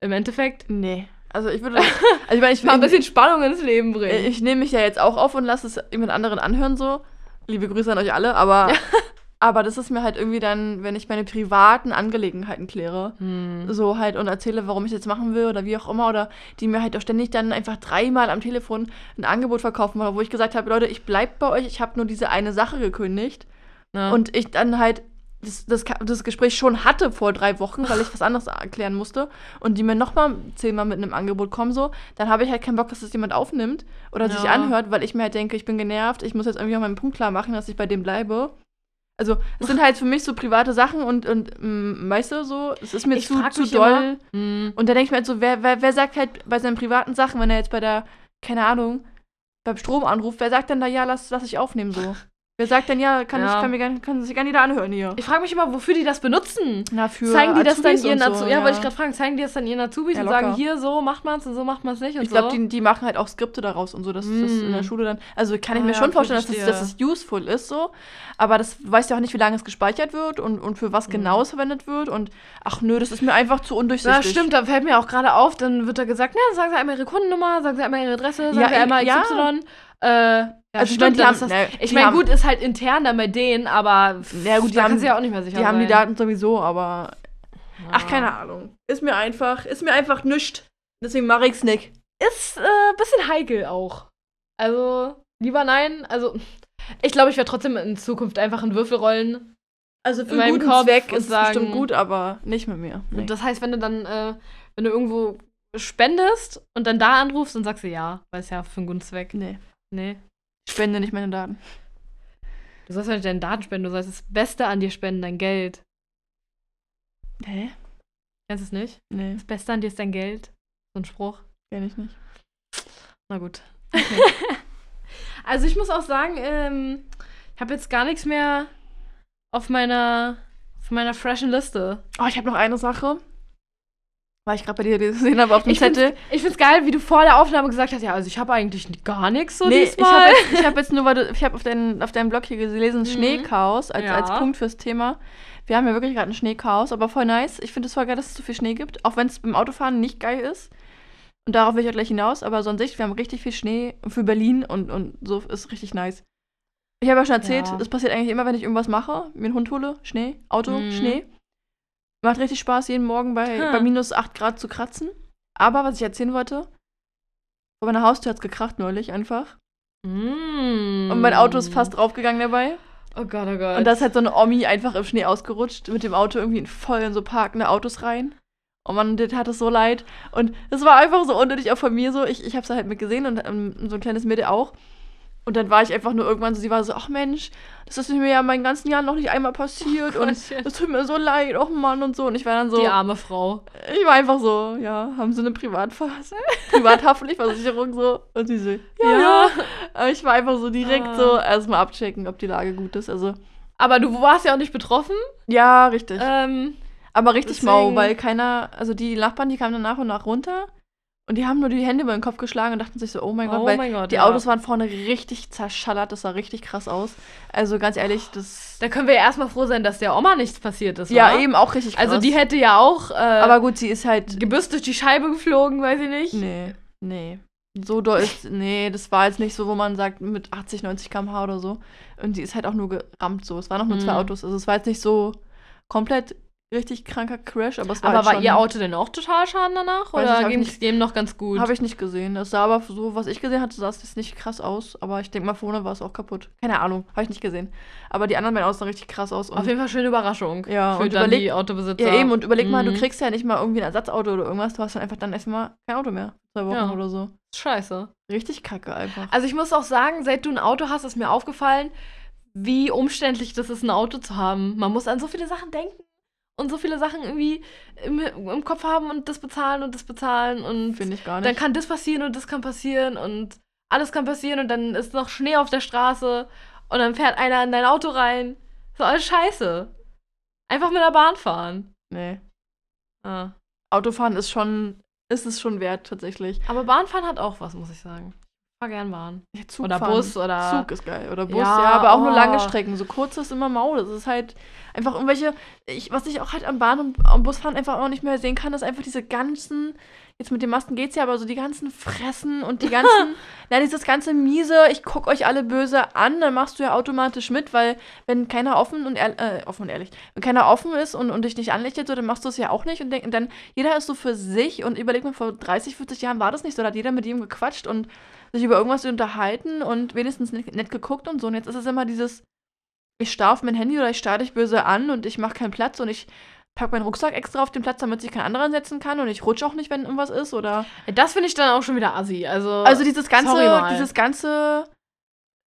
Im Endeffekt. Nee. Also ich würde. [LAUGHS] also ich meine, ich, Mal ein bisschen Spannung ins Leben bringen. ich nehme mich ja jetzt auch auf und lasse es jemand anderen anhören so. Liebe Grüße an euch alle, aber. [LAUGHS] aber das ist mir halt irgendwie dann, wenn ich meine privaten Angelegenheiten kläre, Hm. so halt und erzähle, warum ich das jetzt machen will oder wie auch immer, oder die mir halt auch ständig dann einfach dreimal am Telefon ein Angebot verkaufen wollen, wo ich gesagt habe, Leute, ich bleib bei euch, ich habe nur diese eine Sache gekündigt. Ja. Und ich dann halt das, das, das Gespräch schon hatte vor drei Wochen, weil ich was anderes erklären musste und die mir nochmal zehnmal mit einem Angebot kommen, so, dann habe ich halt keinen Bock, dass das jemand aufnimmt oder sich Ja. anhört, weil ich mir halt denke, ich bin genervt, ich muss jetzt irgendwie auch meinen Punkt klar machen, dass ich bei dem bleibe. Also, es sind halt für mich so private Sachen und, und mm, weißt du, so, es ist mir Ich zu, zu doll. immer- Hm. Und da denke ich mir halt so, wer, wer, wer sagt halt bei seinen privaten Sachen, wenn er jetzt bei der, keine Ahnung, beim Stromanruf, wer sagt denn da, ja, lass, lass ich aufnehmen so? Wer sagt denn, ja, kann, Ja. Ich, kann, mir gern, kann sich gerne jeder anhören hier. Ich frage mich immer, wofür die das benutzen. Na, für zeigen die das dann Azubis ihren Azubis? so, ja, wollte ich gerade fragen, zeigen die das dann ihren Azubis Ja, und sagen, hier, so macht man es und so macht man es nicht und Ich glaube, so? die, die machen halt auch Skripte daraus und so, dass das in der Mm. Schule dann. Also kann ich Ah, mir ja, schon vorstellen, dass das, dass das useful ist, so. Aber das weiß ja auch nicht, wie lange es gespeichert wird und, und für was Mhm. genau es verwendet wird. Und ach nö, das ist mir einfach zu Ja, undurchsichtig. stimmt, da fällt mir auch gerade auf, dann wird da gesagt, na, sagen Sie einmal Ihre Kundennummer, sagen Sie einmal Ihre Adresse, sagen Ja, Sie einmal ja. XY. Äh, ja, Also ich stimmt, meine, dann haben- ist das, ne, ich meine, haben- gut, ist halt intern dann bei denen, aber Ja, gut, die da haben- kannst du ja auch nicht mehr sicher Die haben die sein. Daten sowieso, aber. Ach, Ja. keine Ahnung. Ist mir einfach, ist mir einfach nischt. Deswegen mache ich's nicht. Ist äh, ein bisschen heikel auch. Also, lieber nein. Also, ich glaube, ich werde trotzdem in Zukunft einfach einen Würfel rollen. Also für In einen guten Kopf Zweck ist es sagen- bestimmt gut, aber nicht mit mir. Nee. Und das heißt, wenn du dann, äh, wenn du irgendwo spendest und dann da anrufst, dann sagst du ja, weil es ja für einen guten Zweck. nee. Nee. Ich spende nicht meine Daten. Du sollst ja nicht deine Daten spenden, du sollst das Beste an dir spenden, dein Geld. Hä? Kennst du es nicht? Nee, Das Beste an dir ist dein Geld. So ein Spruch. kenn ich nicht. Na gut. [LAUGHS] also ich muss auch sagen, ähm, ich habe jetzt gar nichts mehr auf meiner, auf meiner freshen Liste. Oh, ich habe noch eine Sache. Weil ich gerade bei dir gesehen habe auf dem Ich find's- Zettel. Ich find's geil, wie du vor der Aufnahme gesagt hast, ja, also ich habe eigentlich gar nichts so nee, ich diesmal. habe jetzt, ich hab jetzt nur, weil du, ich habe auf, dein, auf deinem Blog hier gelesen, Mhm. Schneechaos als, Ja. als Punkt fürs Thema. Wir haben ja wirklich gerade ein Schneechaos, aber voll nice. Ich finde es voll geil, dass es so viel Schnee gibt, auch wenn es beim Autofahren nicht geil ist. Und darauf will ich auch gleich hinaus, aber so an sich, wir haben richtig viel Schnee für Berlin und, und so ist richtig nice. Ich habe ja schon erzählt, Ja. es passiert eigentlich immer, wenn ich irgendwas mache, mir einen Hund hole, Schnee, Auto, Mhm. Schnee. Macht richtig Spaß, jeden Morgen bei, Hm. bei minus 8 Grad zu kratzen. Aber was ich erzählen wollte, vor meiner Haustür hat es gekracht neulich einfach. Mm. Und mein Auto ist fast draufgegangen dabei. Oh Gott, oh Gott. Und da ist halt so eine Omi einfach im Schnee ausgerutscht, mit dem Auto irgendwie in voll in so parkende Autos rein. Und man, das hat es so leid. Und es war einfach so unnötig, auch von mir so. Ich, ich hab's halt mitgesehen und ähm, so ein kleines Mädel auch. Und dann war ich einfach nur irgendwann so, sie war so, ach Mensch, das ist mir ja in meinen ganzen Jahren noch nicht einmal passiert. und Gottchen. es tut mir so leid, oh Mann und so. Und ich war dann so, Die arme Frau. ich war einfach so, ja, haben sie eine Privatphase? [LAUGHS] Privathaftpflichtversicherung so? Und sie so, ja, ja. Ich war einfach so direkt Ah. so, erstmal abchecken, ob die Lage gut ist. Also, Aber du warst ja auch nicht betroffen. ja, richtig. Ähm, Aber richtig mau, deswegen- weil keiner, also die Nachbarn, die kamen dann nach und nach runter und die haben nur die Hände über den Kopf geschlagen und dachten sich so, oh mein Gott, oh weil mein Gott. die ja. Autos waren vorne richtig zerschallert, das sah richtig krass aus. Also ganz ehrlich, das. Da können wir ja erstmal froh sein, dass der Oma nichts passiert ist. Ja, wa? eben auch richtig krass. Also die hätte ja auch äh, Aber gut, sie ist halt. Gebüst durch die Scheibe geflogen, weiß ich nicht. Nee, nee. So doll ist. Nee, das war jetzt nicht so, wo man sagt, mit 80, 90 km/h oder so. Und die ist halt auch nur gerammt so. Es waren auch nur zwei Mhm. Autos. Also es war jetzt nicht so komplett richtig kranker Crash, aber es war Aber halt war schon, ihr Auto denn auch total Schaden danach? Weiß Oder ich ging es dem noch ganz gut? Habe ich nicht gesehen. Das sah aber so, was ich gesehen hatte, sah es jetzt nicht krass aus. Aber ich denke mal, vorne war es auch kaputt. Keine Ahnung, habe ich nicht gesehen. Aber die anderen beiden Autos sahen richtig krass aus. Auf jeden Fall schöne Überraschung. Ja, für und dann überleg- die Autobesitzer. ja, eben. Und überleg mal, du Mhm. kriegst ja nicht mal irgendwie ein Ersatzauto oder irgendwas. Du hast dann einfach dann erstmal kein Auto mehr. Zwei Wochen Ja. oder so. Scheiße. Richtig kacke einfach. Also ich muss auch sagen, seit du ein Auto hast, ist mir aufgefallen, wie umständlich das ist, ein Auto zu haben. Man muss an so viele Sachen denken und so viele Sachen irgendwie im, im Kopf haben und das bezahlen und das bezahlen und Finde ich gar dann nicht. kann das passieren und das kann passieren und alles kann passieren und dann ist noch Schnee auf der Straße und dann fährt einer in dein Auto rein. So alles scheiße. Einfach mit der Bahn fahren. nee. Ah. Autofahren ist schon, ist es schon wert tatsächlich. Aber Bahnfahren hat auch was, muss ich sagen. Ich fahr gern Bahn. Ja, Zug Oder fahren. Bus oder. Zug ist geil. Oder Bus, Ja, ja, aber auch nur oh. lange Strecken. So kurz ist immer mau. Das ist halt einfach irgendwelche, ich, was ich auch halt am Bahn und am Busfahren einfach auch nicht mehr sehen kann, ist einfach diese ganzen, jetzt mit den Masken geht's ja, aber so die ganzen Fressen und die ganzen, [LAUGHS] na, dieses ganze miese, ich guck euch alle böse an, dann machst du ja automatisch mit, weil wenn keiner offen und ehrlich, äh, offen und ehrlich, wenn keiner offen ist und, und dich nicht anlächelt, so, dann machst du es ja auch nicht und, denk, und dann, jeder ist so für sich und überleg mal, vor 30, 40 Jahren war das nicht so, da hat jeder mit jedem gequatscht und sich über irgendwas unterhalten und wenigstens nett geguckt und so. Und jetzt ist es immer dieses, ich starr auf mein Handy oder ich starr dich böse an und ich mache keinen Platz und ich pack meinen Rucksack extra auf den Platz, damit sich kein anderer setzen kann und ich rutsche auch nicht, wenn irgendwas ist oder. Das finde ich dann auch schon wieder assi. Also, Also dieses ganze, dieses ganze,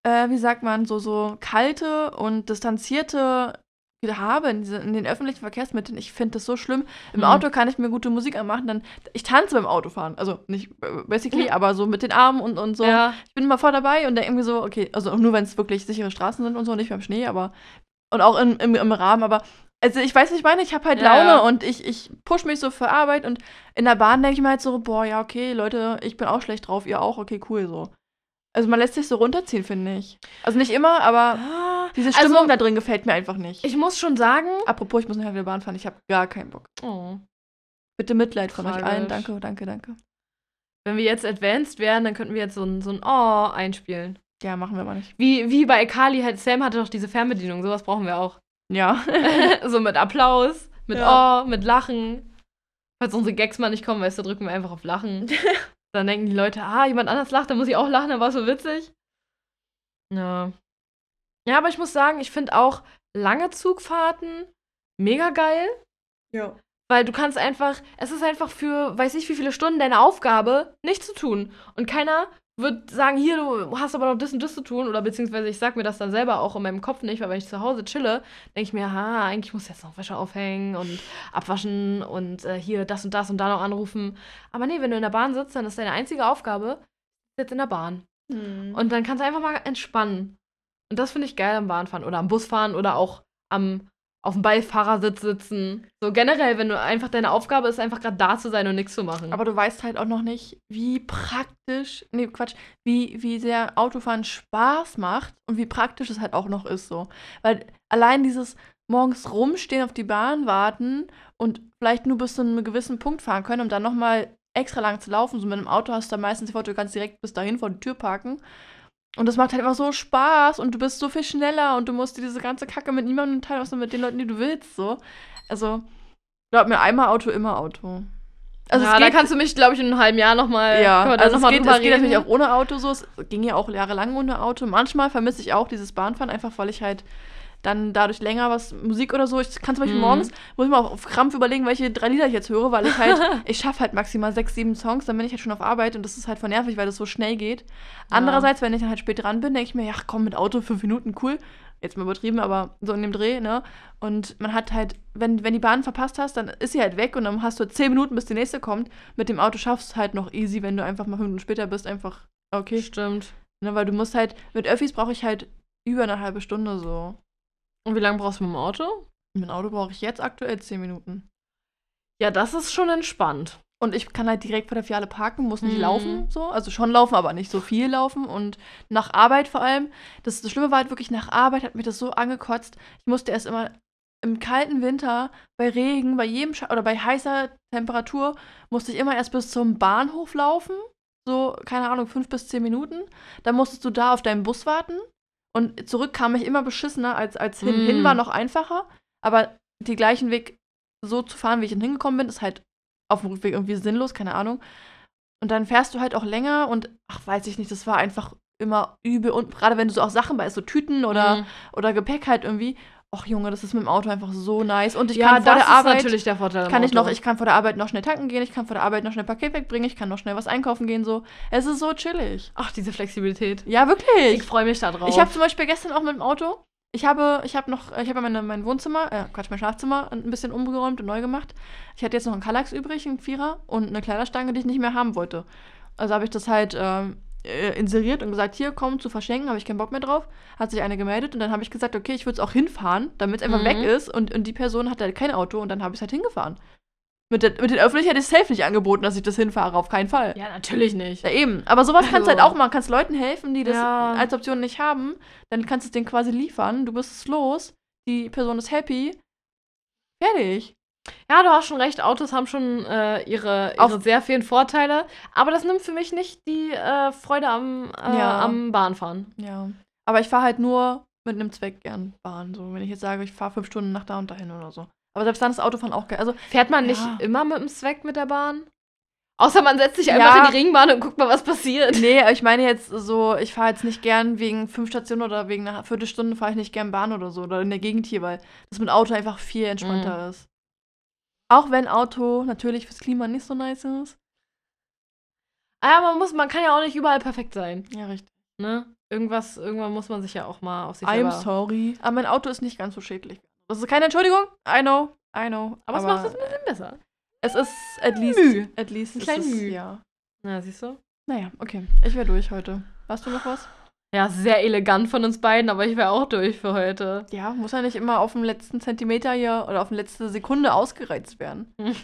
äh, wie sagt man, so, so kalte und distanzierte habe in, diese, in den öffentlichen Verkehrsmitteln, ich finde das so schlimm. Im Hm. Auto kann ich mir gute Musik anmachen, dann ich tanze beim Autofahren. Also nicht äh, basically, aber so mit den Armen und, und so. Ja. Ich bin immer voll dabei und denke irgendwie so, okay, also nur wenn es wirklich sichere Straßen sind und so, nicht beim Schnee, aber und auch im, im, im Rahmen, aber also ich weiß, was ich meine, ich habe halt Ja, Laune ja. und ich, ich push mich so für Arbeit und in der Bahn denke ich mir halt so, boah, ja, okay, Leute, ich bin auch schlecht drauf, ihr auch, okay, cool so. Also man lässt sich so runterziehen, finde ich. Also nicht immer, aber Ah, diese Stimmung also, da drin gefällt mir einfach nicht. ich muss schon sagen. Apropos, ich muss nachher wieder Bahn fahren, ich habe gar keinen Bock. Oh. Bitte Mitleid von euch allen, danke, danke, danke. Wenn wir jetzt advanced wären, dann könnten wir jetzt so ein, so ein Oh einspielen. Ja, machen wir mal nicht. Wie, wie bei Kali, halt, Sam hatte doch diese Fernbedienung, sowas brauchen wir auch. Ja. [LAUGHS] so mit Applaus, mit Ja. Oh, mit Lachen. Falls unsere Gags mal nicht kommen, weißt du, drücken wir einfach auf Lachen. [LAUGHS] dann denken die Leute, ah, jemand anders lacht, dann muss ich auch lachen, dann war es so witzig. Ja. Ja, aber ich muss sagen, ich finde auch lange Zugfahrten mega geil. ja. Weil du kannst einfach, es ist einfach für, weiß ich wie viele Stunden deine Aufgabe, nichts zu tun. Und keiner wird sagen, hier, du hast aber noch das und das zu tun. Oder beziehungsweise ich sag mir das dann selber auch in meinem Kopf nicht, weil wenn ich zu Hause chille, denke ich mir, ha, eigentlich muss ich jetzt noch Wäsche aufhängen und abwaschen und äh, hier das und das und da noch anrufen. Aber nee, wenn du in der Bahn sitzt, dann ist deine einzige Aufgabe, jetzt in der Bahn. Und Und dann kannst du einfach mal entspannen. Und das finde ich geil am Bahnfahren oder am Busfahren oder auch am auf dem Beifahrersitz sitzen. So generell, wenn du einfach deine Aufgabe ist, einfach gerade da zu sein und nichts zu machen. aber du weißt halt auch noch nicht, wie praktisch, nee, Quatsch, wie, wie sehr Autofahren Spaß macht und wie praktisch es halt auch noch ist so. Weil allein dieses morgens rumstehen, auf die Bahn warten und vielleicht nur bis zu einem gewissen Punkt fahren können, um dann nochmal extra lang zu laufen. So mit einem Auto hast du dann meistens die Foto, du kannst direkt bis dahin vor die Tür parken. Und das macht halt einfach so Spaß und du bist so viel schneller und du musst dir diese ganze Kacke mit niemandem teilen, außer mit den Leuten, die du willst. So. Also, glaub mir, einmal Auto, immer Auto. Also ja, da kannst du mich, glaube ich, in einem halben Jahr nochmal ja, also noch es mal geht, es geht natürlich auch ohne Auto so. Es ging ja auch jahrelang ohne Auto. Manchmal vermisse ich auch dieses Bahnfahren, einfach weil ich halt dann dadurch länger was, Musik oder so. Ich kann zum Beispiel Mhm. morgens, muss ich mal auf Krampf überlegen, welche drei Lieder ich jetzt höre, weil ich halt, [LAUGHS] ich schaffe halt maximal sechs, sieben Songs, dann bin ich halt schon auf Arbeit und das ist halt voll nervig, weil das so schnell geht. Andererseits, wenn ich dann halt spät dran bin, denke ich mir, ja komm, mit Auto fünf Minuten, cool. Jetzt mal übertrieben, aber so in dem Dreh, ne? Und man hat halt, wenn, wenn die Bahn verpasst hast, dann ist sie halt weg und dann hast du zehn Minuten, bis die nächste kommt. Mit dem Auto schaffst du es halt noch easy, wenn du einfach mal fünf Minuten später bist, einfach, okay. Stimmt. Ne, weil du musst halt, mit Öffis brauche ich halt über eine halbe Stunde so. Und wie lange brauchst du mit dem Auto? Mit dem Auto brauche ich jetzt aktuell zehn Minuten. Ja, das ist schon entspannt. Und ich kann halt direkt vor der Filiale parken, muss nicht Mhm. laufen, so. Also schon laufen, aber nicht so viel laufen. Und nach Arbeit vor allem. Das, das Schlimme war halt wirklich, nach Arbeit hat mich das so angekotzt. Ich musste erst immer im kalten Winter, bei Regen, bei jedem Scha oder bei heißer Temperatur, musste ich immer erst bis zum Bahnhof laufen. So, keine Ahnung, fünf bis zehn Minuten. Dann musstest du da auf deinen Bus warten. Und zurück kam ich immer beschissener als, als hin. Mm. Hin war noch einfacher. Aber den gleichen Weg so zu fahren, wie ich hingekommen bin, ist halt auf dem Rückweg irgendwie sinnlos, keine Ahnung. Und dann fährst du halt auch länger und, ach, weiß ich nicht, das war einfach immer übel. Und gerade wenn du so auch Sachen bei so Tüten oder, Mhm. oder Gepäck halt irgendwie, ach Junge, das ist mit dem Auto einfach so nice. Und ich ja, kann vor der Arbeit, der kann ich noch, ich kann vor der Arbeit noch schnell tanken gehen, ich kann vor der Arbeit noch schnell Paket wegbringen, ich kann noch schnell was einkaufen gehen, so. Es ist so chillig. Ach, diese Flexibilität. Ja, wirklich. Ich freue mich da drauf. Ich habe zum Beispiel gestern auch mit dem Auto, ich habe, ich habe noch, ich habe meine, mein Wohnzimmer, äh, Quatsch, mein Schlafzimmer ein bisschen umgeräumt und neu gemacht. Ich hatte jetzt noch einen Kallax übrig, einen Vierer und eine Kleiderstange, die ich nicht mehr haben wollte. Also habe ich das halt ähm, äh, inseriert und gesagt, hier, komm, zu verschenken, habe ich keinen Bock mehr drauf. Hat sich eine gemeldet und dann habe ich gesagt, okay, ich würde es auch hinfahren, damit es einfach Mhm. weg ist und, und die Person hat halt kein Auto und dann habe ich es halt hingefahren. Mit, der, mit den Öffentlichen hätte ich es safe nicht angeboten, dass ich das hinfahre, auf keinen Fall. ja, natürlich nicht. Ja, eben. Aber sowas kannst du halt Also- auch machen. Kannst Leuten helfen, die das Ja. als Option nicht haben. Dann kannst du es denen quasi liefern. Du bist es los. Die Person ist happy. Fertig. Ja, du hast schon recht, Autos haben schon äh, ihre, ihre sehr vielen Vorteile. Aber das nimmt für mich nicht die äh, Freude am, äh, Ja. am Bahnfahren. Ja. Aber ich fahre halt nur mit einem Zweck gern Bahn. So, wenn ich jetzt sage, ich fahre fünf Stunden nach da und dahin oder so. Aber selbst dann ist Autofahren auch geil. Also, Fährt man nicht Ja. immer mit dem Zweck mit der Bahn? Außer man setzt sich Ja. einfach in die Ringbahn und guckt mal, was passiert. nee, ich meine jetzt so, ich fahre jetzt nicht gern wegen fünf Stationen oder wegen einer Viertelstunde fahre ich nicht gern Bahn oder so. Oder in der Gegend hier, weil das mit Auto einfach viel entspannter ist. Auch wenn Auto natürlich fürs Klima nicht so nice ist. Ja, man, muss, man kann ja auch nicht überall perfekt sein. Ja, richtig. Ne? Irgendwas, irgendwann muss man sich ja auch mal auf sich I'm selber... sorry. Aber mein Auto ist nicht ganz so schädlich. Das ist keine Entschuldigung. I know. I know. Aber, es macht es ein bisschen besser. Es ist at least. Mühe. At least. Ein kleines es, Mühe. Ja. Na, siehst du? Naja, okay. Ich wäre durch heute. Hast du noch was? Ja, sehr elegant von uns beiden, aber ich wäre auch durch für heute. Ja, muss ja nicht immer auf dem letzten Zentimeter hier oder auf die letzte Sekunde ausgereizt werden. [LAUGHS]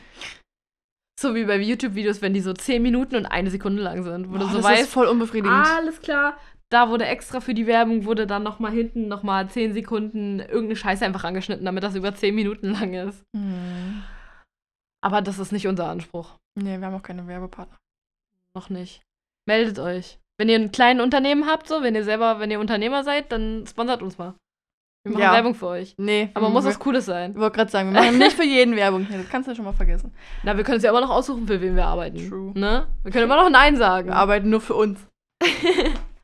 So wie bei YouTube-Videos, wenn die so 10 Minuten und eine Sekunde lang sind, wo du Boah, so das weißt, ist voll unbefriedigend. alles klar, da wurde extra für die Werbung, wurde dann nochmal hinten nochmal 10 Sekunden irgendeine Scheiße einfach angeschnitten, damit das über 10 Minuten lang ist. Hm. Aber das ist nicht unser Anspruch. Nee, wir haben auch keine Werbepartner. Noch nicht. Meldet euch. Wenn ihr ein kleines Unternehmen habt, so, wenn ihr selber, wenn ihr Unternehmer seid, dann sponsert uns mal. Wir machen Ja. Werbung für euch. Nee, Aber muss was Cooles sein. Ich wollte gerade sagen, wir machen nicht für jeden Werbung hier. Das kannst du ja schon mal vergessen. Na, wir können uns ja immer noch aussuchen, für wen wir arbeiten. True. Ne? Wir können immer noch Nein sagen. Wir arbeiten nur für uns. [LAUGHS]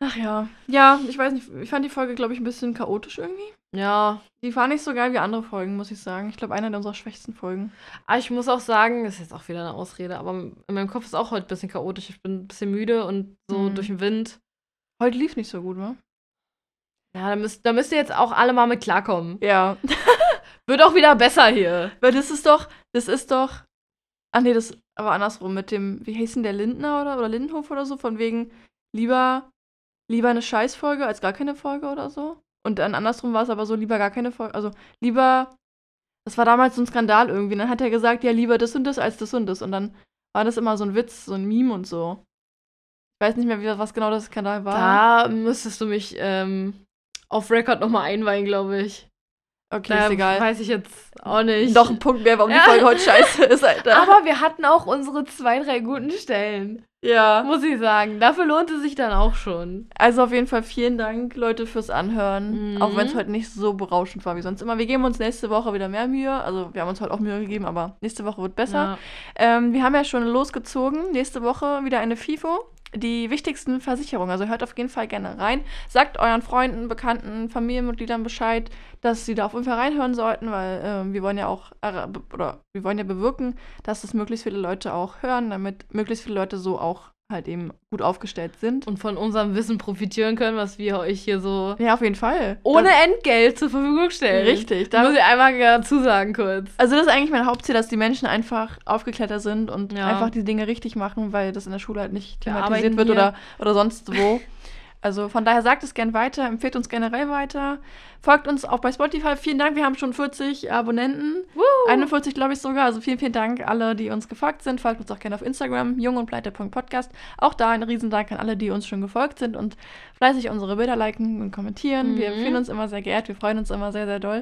Ach ja. Ja, ich weiß nicht. Ich fand die Folge, glaube ich, ein bisschen chaotisch irgendwie. ja. Die war nicht so geil wie andere Folgen, muss ich sagen. Ich glaube, eine der unserer schwächsten Folgen. Aber ich muss auch sagen, das ist jetzt auch wieder eine Ausrede, aber in meinem Kopf ist auch heute ein bisschen chaotisch. Ich bin ein bisschen müde und so Mhm. durch den Wind. Heute lief nicht so gut, wa? Ja, da müsst, da müsst ihr jetzt auch alle mal mit klarkommen. Ja. [LAUGHS] Wird auch wieder besser hier. Weil das ist doch, das ist doch. Ah nee, das aber andersrum mit dem, wie hieß denn der Lindner oder, oder Lindenhof oder so, von wegen lieber, lieber eine Scheißfolge als gar keine Folge oder so. Und dann andersrum war es aber so, lieber gar keine Folge, also lieber, das war damals so ein Skandal irgendwie. Dann hat er gesagt, ja, lieber das und das als das und das. Und dann war das immer so ein Witz, so ein Meme und so. Ich weiß nicht mehr, wie, was genau das Skandal war. Da müsstest du mich ähm, auf Record nochmal einweihen, glaube ich. Okay, Da ist egal. weiß ich jetzt auch nicht. Noch ein Punkt mehr, warum Ja. die Folge heute scheiße ist, Alter. Aber wir hatten auch unsere zwei, drei guten Stellen. ja. Muss ich sagen. Dafür lohnt es sich dann auch schon. Also auf jeden Fall vielen Dank, Leute, fürs Anhören. Mhm. Auch wenn es heute nicht so berauschend war wie sonst immer. Wir geben uns nächste Woche wieder mehr Mühe. Also wir haben uns heute auch Mühe gegeben, aber nächste Woche wird besser. Ja. Ähm, wir haben ja schon losgezogen. Nächste Woche wieder eine FIFO. Die wichtigsten Versicherungen. Also hört auf jeden Fall gerne rein. Sagt euren Freunden, Bekannten, Familienmitgliedern Bescheid, dass sie da auf jeden Fall reinhören sollten, weil ähm, wir wollen ja auch äh, oder wir wollen ja bewirken, dass das möglichst viele Leute auch hören, damit möglichst viele Leute so auch halt eben gut aufgestellt sind. Und von unserem Wissen profitieren können, was wir euch hier so Ja, auf jeden Fall. ohne Das- Entgelt zur Verfügung stellen. Richtig. Da muss ich einmal dazu sagen kurz. also das ist eigentlich mein Hauptziel, dass die Menschen einfach aufgeklärter sind und Ja. einfach die Dinge richtig machen, weil das in der Schule halt nicht thematisiert wird oder, oder sonst wo. [LAUGHS] Also von daher sagt es gern weiter, empfehlt uns generell weiter. Folgt uns auch bei Spotify. Vielen Dank, wir haben schon 40 Abonnenten. 41, glaube ich sogar. Also vielen, vielen Dank alle, die uns gefolgt sind. Folgt uns auch gerne auf Instagram, jung und pleite.podcast. Auch da ein Riesendank an alle, die uns schon gefolgt sind und fleißig unsere Bilder liken und kommentieren. Wir Mhm. fühlen uns immer sehr geehrt. Wir freuen uns immer sehr, sehr doll.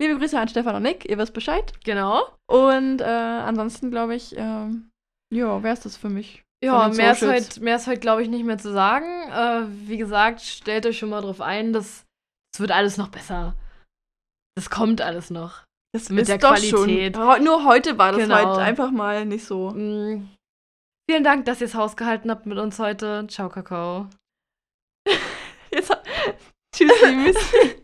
Liebe Grüße an Stefan und Nick. Ihr wisst Bescheid. Genau. Und äh, ansonsten glaube ich, ähm, ja, wäre es das für mich. Ja, mehr ist heute, mehr ist heute glaube ich, nicht mehr zu sagen. Äh, wie gesagt, stellt euch schon mal drauf ein, dass es wird alles noch besser. Das kommt alles noch. Das mit ist der doch Qualität. Schon. Nur heute war das Genau. halt einfach mal nicht so. Mm. Vielen Dank, dass ihr es ausgehalten habt mit uns heute. Ciao, Kakao. [LAUGHS] Jetzt, [LAUGHS] tschüssi, Missy. [LAUGHS]